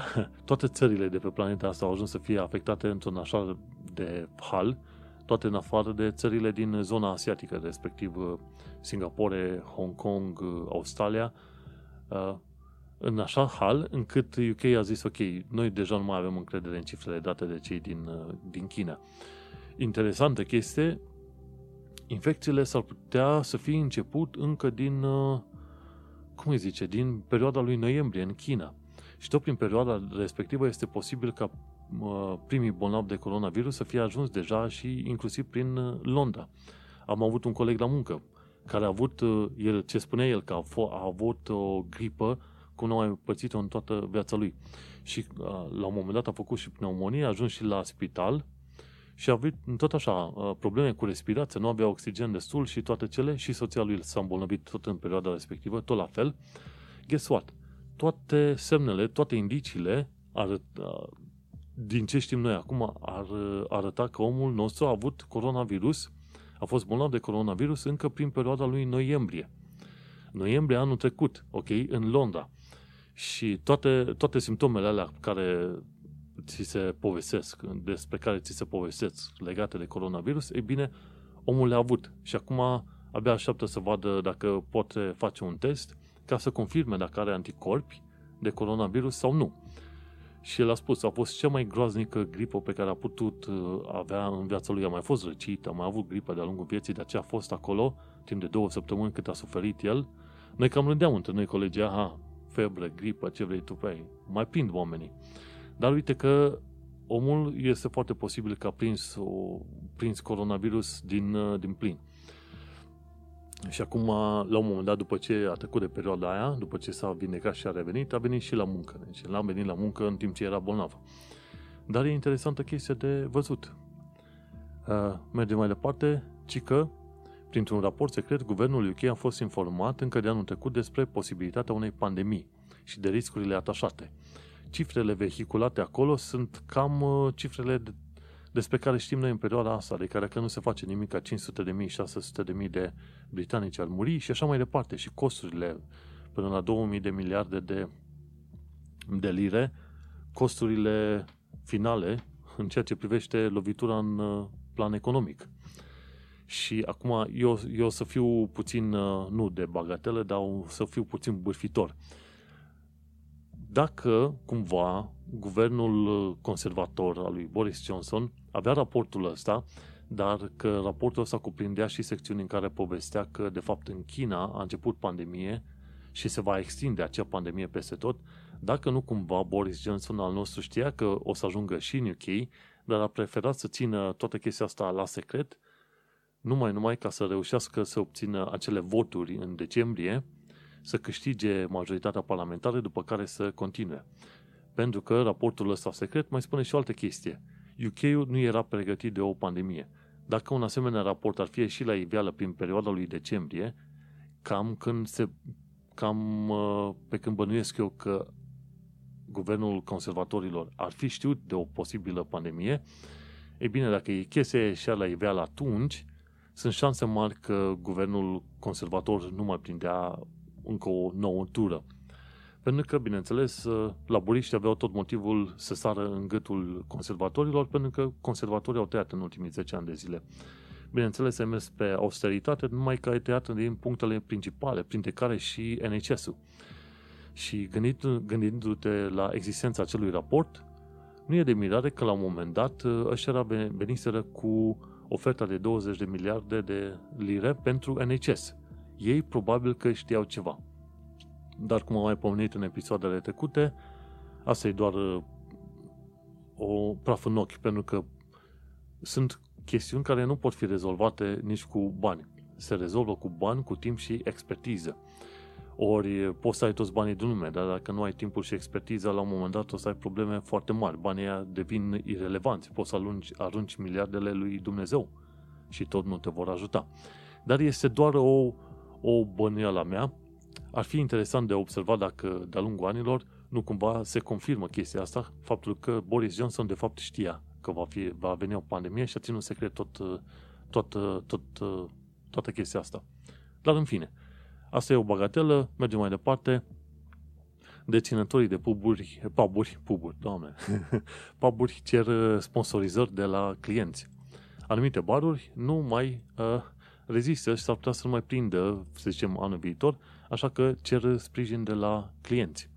toate țările de pe planeta asta au ajuns să fie afectate într-un așa de hal, toate în afară de țările din zona asiatică, respectiv uh, Singapore, Hong Kong, uh, Australia, uh, în așa hal încât UK a zis, ok, noi deja nu mai avem încredere în cifrele date de cei din, din China. Interesantă chestie, infecțiile s-ar putea să fie început încă din, cum îi zice, din perioada lui noiembrie în China. Și tot prin perioada respectivă este posibil ca primii bolnavi de coronavirus să fie ajuns deja și inclusiv prin uh, Londra. Am avut un coleg la muncă care a avut, uh, el, ce spunea el, că a, f- a avut o gripă cum nu a mai pățit-o în toată viața lui. Și uh, la un moment dat a făcut și pneumonie, a ajuns și la spital și a avut tot așa probleme cu respirație, nu avea oxigen destul și toate cele și soția lui s-a îmbolnăvit tot în perioada respectivă, tot la fel. Guess what? Toate semnele, toate indiciile arăt, din ce știm noi acum ar arăta că omul nostru a avut coronavirus, a fost bolnav de coronavirus încă prin perioada lui noiembrie. Noiembrie anul trecut, ok, în Londra. Și toate, toate simptomele alea care ți se povestesc, despre care ți se povestesc legate de coronavirus, e bine, omul le-a avut. Și acum abia așteaptă să vadă dacă poate face un test ca să confirme dacă are anticorpi de coronavirus sau nu. Și el a spus, a fost cea mai groaznică gripă pe care a putut uh, avea în viața lui. A mai fost răcit, a mai avut gripă de-a lungul vieții, de aceea a fost acolo timp de două săptămâni cât a suferit el, Noi cam rândeam între noi colegii, aha, febră, gripă, ce vrei tu pe ei. Mai prind oamenii. Dar uite că omul este foarte posibil că a prins, o, prins coronavirus din, uh, din plin. Și acum, la un moment dat, după ce a trecut de perioada aia, după ce s-a vindecat și a revenit, a venit și la muncă. Deci l-am venit la muncă în timp ce era bolnav. Dar e interesantă chestia de văzut. Uh, mergem mai departe, ci că, printr-un raport secret, guvernul UK a fost informat încă de anul trecut despre posibilitatea unei pandemii și de riscurile atașate. Cifrele vehiculate acolo sunt cam uh, cifrele de, despre care știm noi în perioada asta, de care că nu se face nimic ca 500 de mii, 600 de mii de britanici ar muri și așa mai departe. Și costurile până la 2000 de miliarde de, de lire, costurile finale în ceea ce privește lovitura în uh, plan economic. Și acum eu, eu o să fiu puțin, uh, nu de bagatelă, dar o să fiu puțin bârfitor. Dacă cumva guvernul uh, conservator al lui Boris Johnson avea raportul ăsta, dar că raportul ăsta cuprindea și secțiuni în care povestea că, de fapt, în China a început pandemie și se va extinde acea pandemie peste tot, dacă nu cumva Boris Johnson al nostru știa că o să ajungă și în UK, dar a preferat să țină toată chestia asta la secret, numai numai ca să reușească să obțină acele voturi în decembrie, să câștige majoritatea parlamentară, după care să continue. Pentru că raportul ăsta secret mai spune și o altă chestie. UK-ul nu era pregătit de o pandemie. Dacă un asemenea raport ar fi și la iveală prin perioada lui decembrie, cam când se cam uh, pe când bănuiesc eu că guvernul conservatorilor ar fi știut de o posibilă pandemie, e bine, dacă e chestia și la iveală atunci, sunt șanse mari că guvernul conservator nu mai prindea încă o nouă tură. Pentru că, bineînțeles, laburiștii aveau tot motivul să sară în gâtul conservatorilor, pentru că conservatorii au tăiat în ultimii 10 ani de zile. Bineînțeles, ai mers pe austeritate, numai că ai tăiat din punctele principale, printre care și NHS-ul. Și gândit, gândindu-te la existența acelui raport, nu e de mirare că la un moment dat ăștia veniseră cu oferta de 20 de miliarde de lire pentru NHS. Ei probabil că știau ceva. Dar cum am mai pomenit în episoadele trecute, asta e doar uh, o praf în ochi, pentru că sunt chestiuni care nu pot fi rezolvate nici cu bani. Se rezolvă cu bani, cu timp și expertiză. Ori poți să ai toți banii din lume, dar dacă nu ai timpul și expertiza, la un moment dat o să ai probleme foarte mari. Banii aia devin irelevanți. Poți să arunci, arunci miliardele lui Dumnezeu și tot nu te vor ajuta. Dar este doar o, o bănuială a mea. Ar fi interesant de observat dacă de-a lungul anilor nu cumva se confirmă chestia asta, faptul că Boris Johnson de fapt știa că va, fi, va veni o pandemie și a ținut secret tot, tot, tot, tot, toată chestia asta. Dar în fine, Asta e o bagatelă, mergem mai departe. Deținătorii de puburi, puburi, puburi, doamne, puburi cer uh, sponsorizări de la clienți. Anumite baruri nu mai uh, rezistă și s-ar putea să nu mai prindă, să zicem, anul viitor, așa că cer sprijin de la clienți.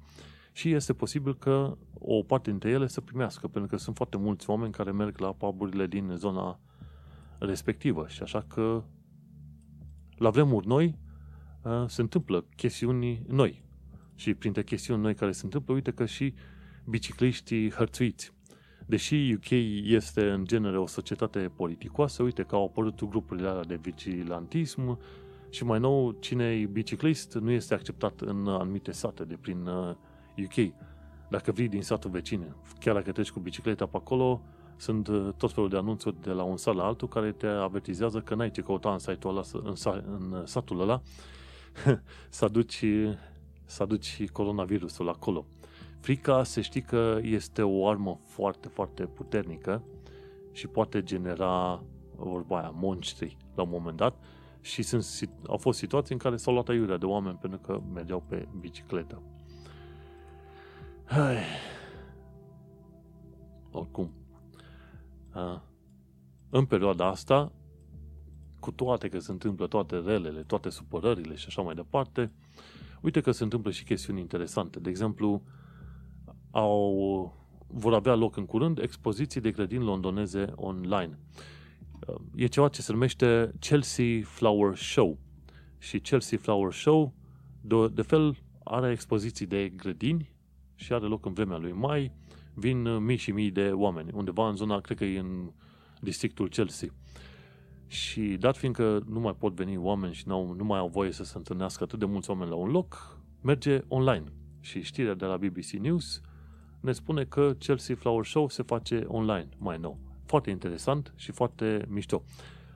Și este posibil că o parte dintre ele să primească, pentru că sunt foarte mulți oameni care merg la puburile din zona respectivă și așa că la vremuri noi se întâmplă chestiuni noi. Și printre chestiuni noi care se întâmplă, uite că și bicicliștii hărțuiți. Deși UK este în genere o societate politicoasă, uite că au apărut grupurile alea de vigilantism și mai nou, cine e biciclist nu este acceptat în anumite sate de prin UK. Dacă vii din satul vecin, chiar dacă treci cu bicicleta pe acolo, sunt tot felul de anunțuri de la un sat la altul care te avertizează că n-ai ce căuta în, site-ul ăla, în, în satul ăla să aduci, să aduci coronavirusul acolo. Frica, se știi că este o armă foarte, foarte puternică și poate genera vorba aia, monștri la un moment dat și sunt, au fost situații în care s-au luat aiurea de oameni pentru că mergeau pe bicicletă. Hai. Oricum. În perioada asta, cu toate că se întâmplă toate relele, toate supărările și așa mai departe, uite că se întâmplă și chestiuni interesante. De exemplu, au, vor avea loc în curând expoziții de grădini londoneze online. E ceva ce se numește Chelsea Flower Show. Și Chelsea Flower Show De, de fel, are expoziții de grădini și are loc în vremea lui mai. Vin uh, mii și mii de oameni, undeva în zona, cred că e în districtul Chelsea. Și dat fiindcă nu mai pot veni oameni și nu, nu mai au voie să se întâlnească atât de mulți oameni la un loc, merge online. Și știrea de la BBC News ne spune că Chelsea Flower Show se face online mai nou. Foarte interesant și foarte mișto.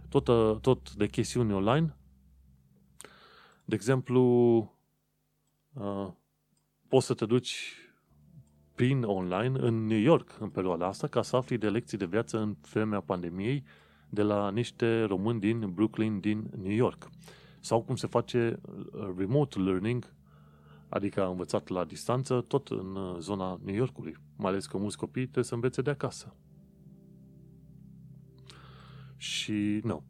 Tot, uh, tot de chestiuni online. De exemplu, uh, poți să te duci prin online în New York în perioada asta ca să afli de lecții de viață în vremea pandemiei de la niște români din Brooklyn, din New York. Sau cum se face uh, remote learning, adică învățat la distanță, tot în uh, zona New Yorkului. Mai ales că mulți copii trebuie să învețe de acasă. Și, nu.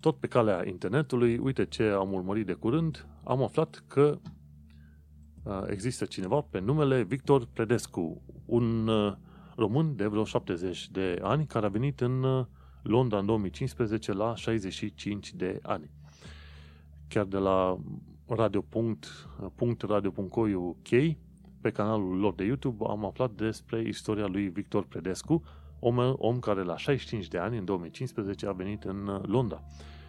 Tot pe calea internetului, uite ce am urmărit de curând, am aflat că uh, există cineva pe numele Victor Predescu, un român de vreo 70 de ani care a venit în Londra în 2015 la 65 de ani. Chiar de la radio.radio.co UK, pe canalul lor de YouTube, am aflat despre istoria lui Victor Predescu, om, om care la 65 de ani, în 2015, a venit în Londra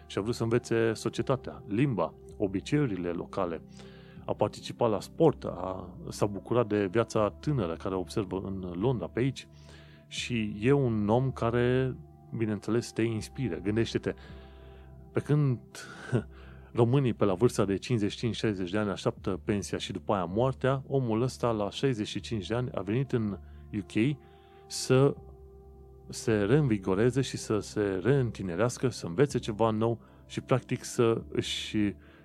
și a vrut să învețe societatea, limba, obiceiurile locale, a participat la sport, a, s-a bucurat de viața tânără care o observă în Londra, pe aici. Și e un om care bineînțeles, te inspiră. Gândește-te, pe când românii pe la vârsta de 55-60 de ani așteaptă pensia și după aia moartea, omul ăsta la 65 de ani a venit în UK să se reînvigoreze și să se reîntinerească, să învețe ceva nou și practic să își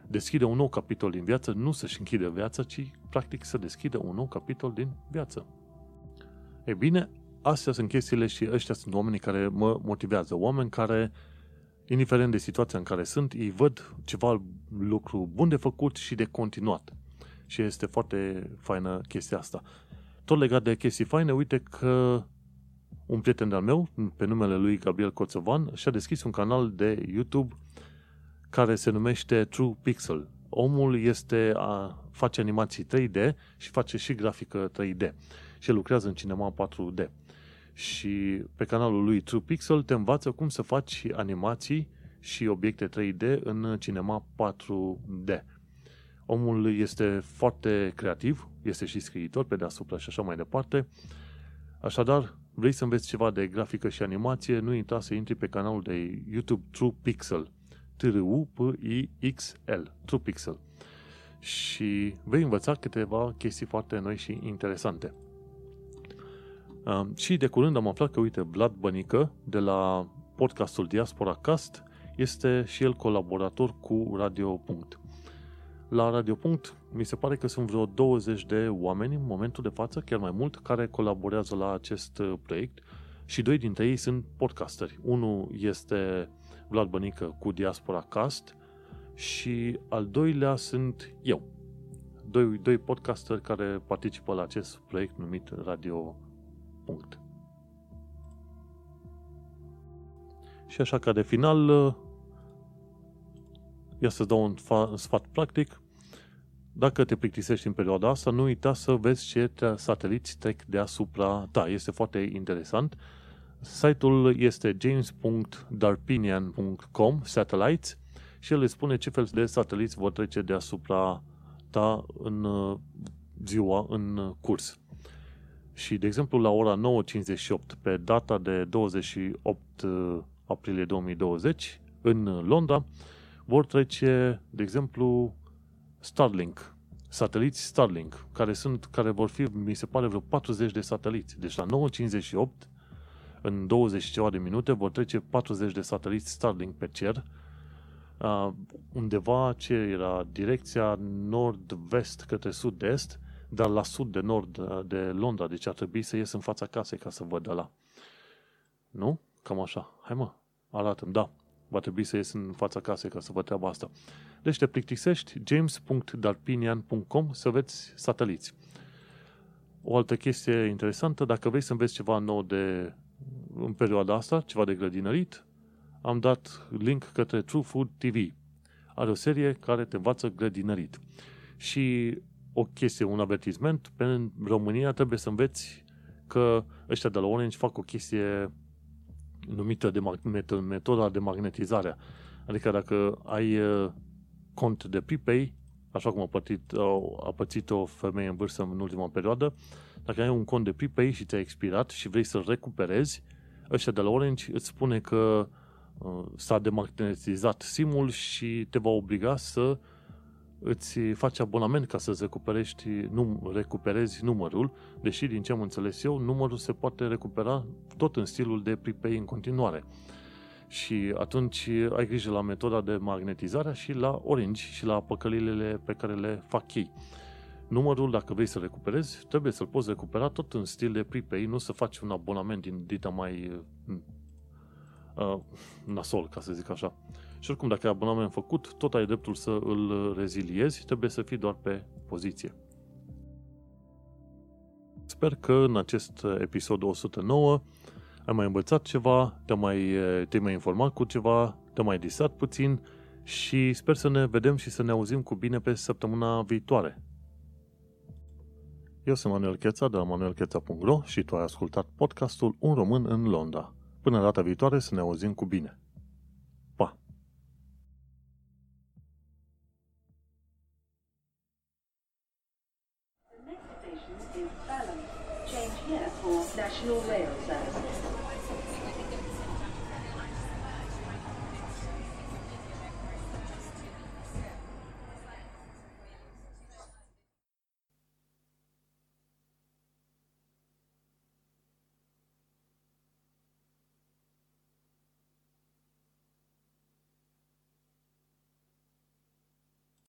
deschidă un nou capitol din viață, nu să-și închide viața, ci practic să deschidă un nou capitol din viață. E bine, astea sunt chestiile și ăștia sunt oamenii care mă motivează. Oameni care, indiferent de situația în care sunt, îi văd ceva lucru bun de făcut și de continuat. Și este foarte faină chestia asta. Tot legat de chestii faine, uite că un prieten de-al meu, pe numele lui Gabriel Coțovan, și-a deschis un canal de YouTube care se numește True Pixel. Omul este a, face animații 3D și face și grafică 3D. Și lucrează în cinema 4D și pe canalul lui True Pixel te învață cum să faci animații și obiecte 3D în cinema 4D. Omul este foarte creativ, este și scriitor pe deasupra și așa mai departe. Așadar, vrei să înveți ceva de grafică și animație, nu uita să intri pe canalul de YouTube True Pixel. t r u p i x l True Pixel. Și vei învăța câteva chestii foarte noi și interesante. Și de curând am aflat că, uite, Vlad Bănică, de la podcastul Diaspora Cast, este și el colaborator cu Radio Punct. La Radio Punct, mi se pare că sunt vreo 20 de oameni în momentul de față, chiar mai mult, care colaborează la acest uh, proiect și doi dintre ei sunt podcasteri. Unul este Vlad Bănică cu Diaspora Cast și al doilea sunt eu. Doi, doi podcasteri care participă la acest proiect numit Radio Punct. Și așa ca de final, uh, ia să dau un, fa- un sfat practic. Dacă te plictisești în perioada asta, nu uita să vezi ce sateliți trec deasupra ta. Este foarte interesant. Site-ul este james.darpinian.com satellites și el îți spune ce fel de sateliți vor trece deasupra ta în uh, ziua în curs. Și, de exemplu, la ora 9.58, pe data de 28 uh, aprilie 2020, în Londra, vor trece, de exemplu, Starlink, sateliți Starlink, care, sunt, care vor fi, mi se pare, vreo 40 de sateliți. Deci la 9.58, în 20 ceva de minute, vor trece 40 de sateliți Starlink pe cer, uh, undeva ce era direcția nord-vest către sud-est, dar la sud de nord de Londra, deci ar trebui să ies în fața casei ca să văd la. Nu? Cam așa. Hai mă, arată Da, va trebui să ies în fața casei ca să văd treaba asta. Deci te plictisești james.darpinian.com să vezi sateliți. O altă chestie interesantă, dacă vrei să înveți ceva nou de, în perioada asta, ceva de grădinărit, am dat link către True Food TV. Are o serie care te învață grădinărit. Și o chestie, un avertisment, pe România trebuie să înveți că ăștia de la Orange fac o chestie numită de mag- metoda de magnetizare. Adică dacă ai uh, cont de prepay, așa cum a, pătit, a pățit o femeie în vârstă în ultima perioadă, dacă ai un cont de prepay și ți-a expirat și vrei să-l recuperezi, ăștia de la Orange îți spune că uh, s-a demagnetizat SIM-ul și te va obliga să îți faci abonament ca să-ți recuperezi, num, recuperezi numărul, deși din ce am înțeles eu, numărul se poate recupera tot în stilul de prepay în continuare. Și atunci ai grijă la metoda de magnetizare și la Orange și la păcălilele pe care le fac ei. Numărul, dacă vrei să recuperezi, trebuie să-l poți recupera tot în stil de prepay, nu să faci un abonament din dita mai uh, nasol, ca să zic așa. Și oricum, dacă ai abonament făcut, tot ai dreptul să îl reziliezi, trebuie să fii doar pe poziție. Sper că în acest episod 109 ai mai învățat ceva, te-ai mai, te mai informat cu ceva, te-ai mai disat puțin și sper să ne vedem și să ne auzim cu bine pe săptămâna viitoare. Eu sunt Manuel Cheța de la manuelcheța.ro și tu ai ascultat podcastul Un român în Londra. Până data viitoare să ne auzim cu bine. National Rail.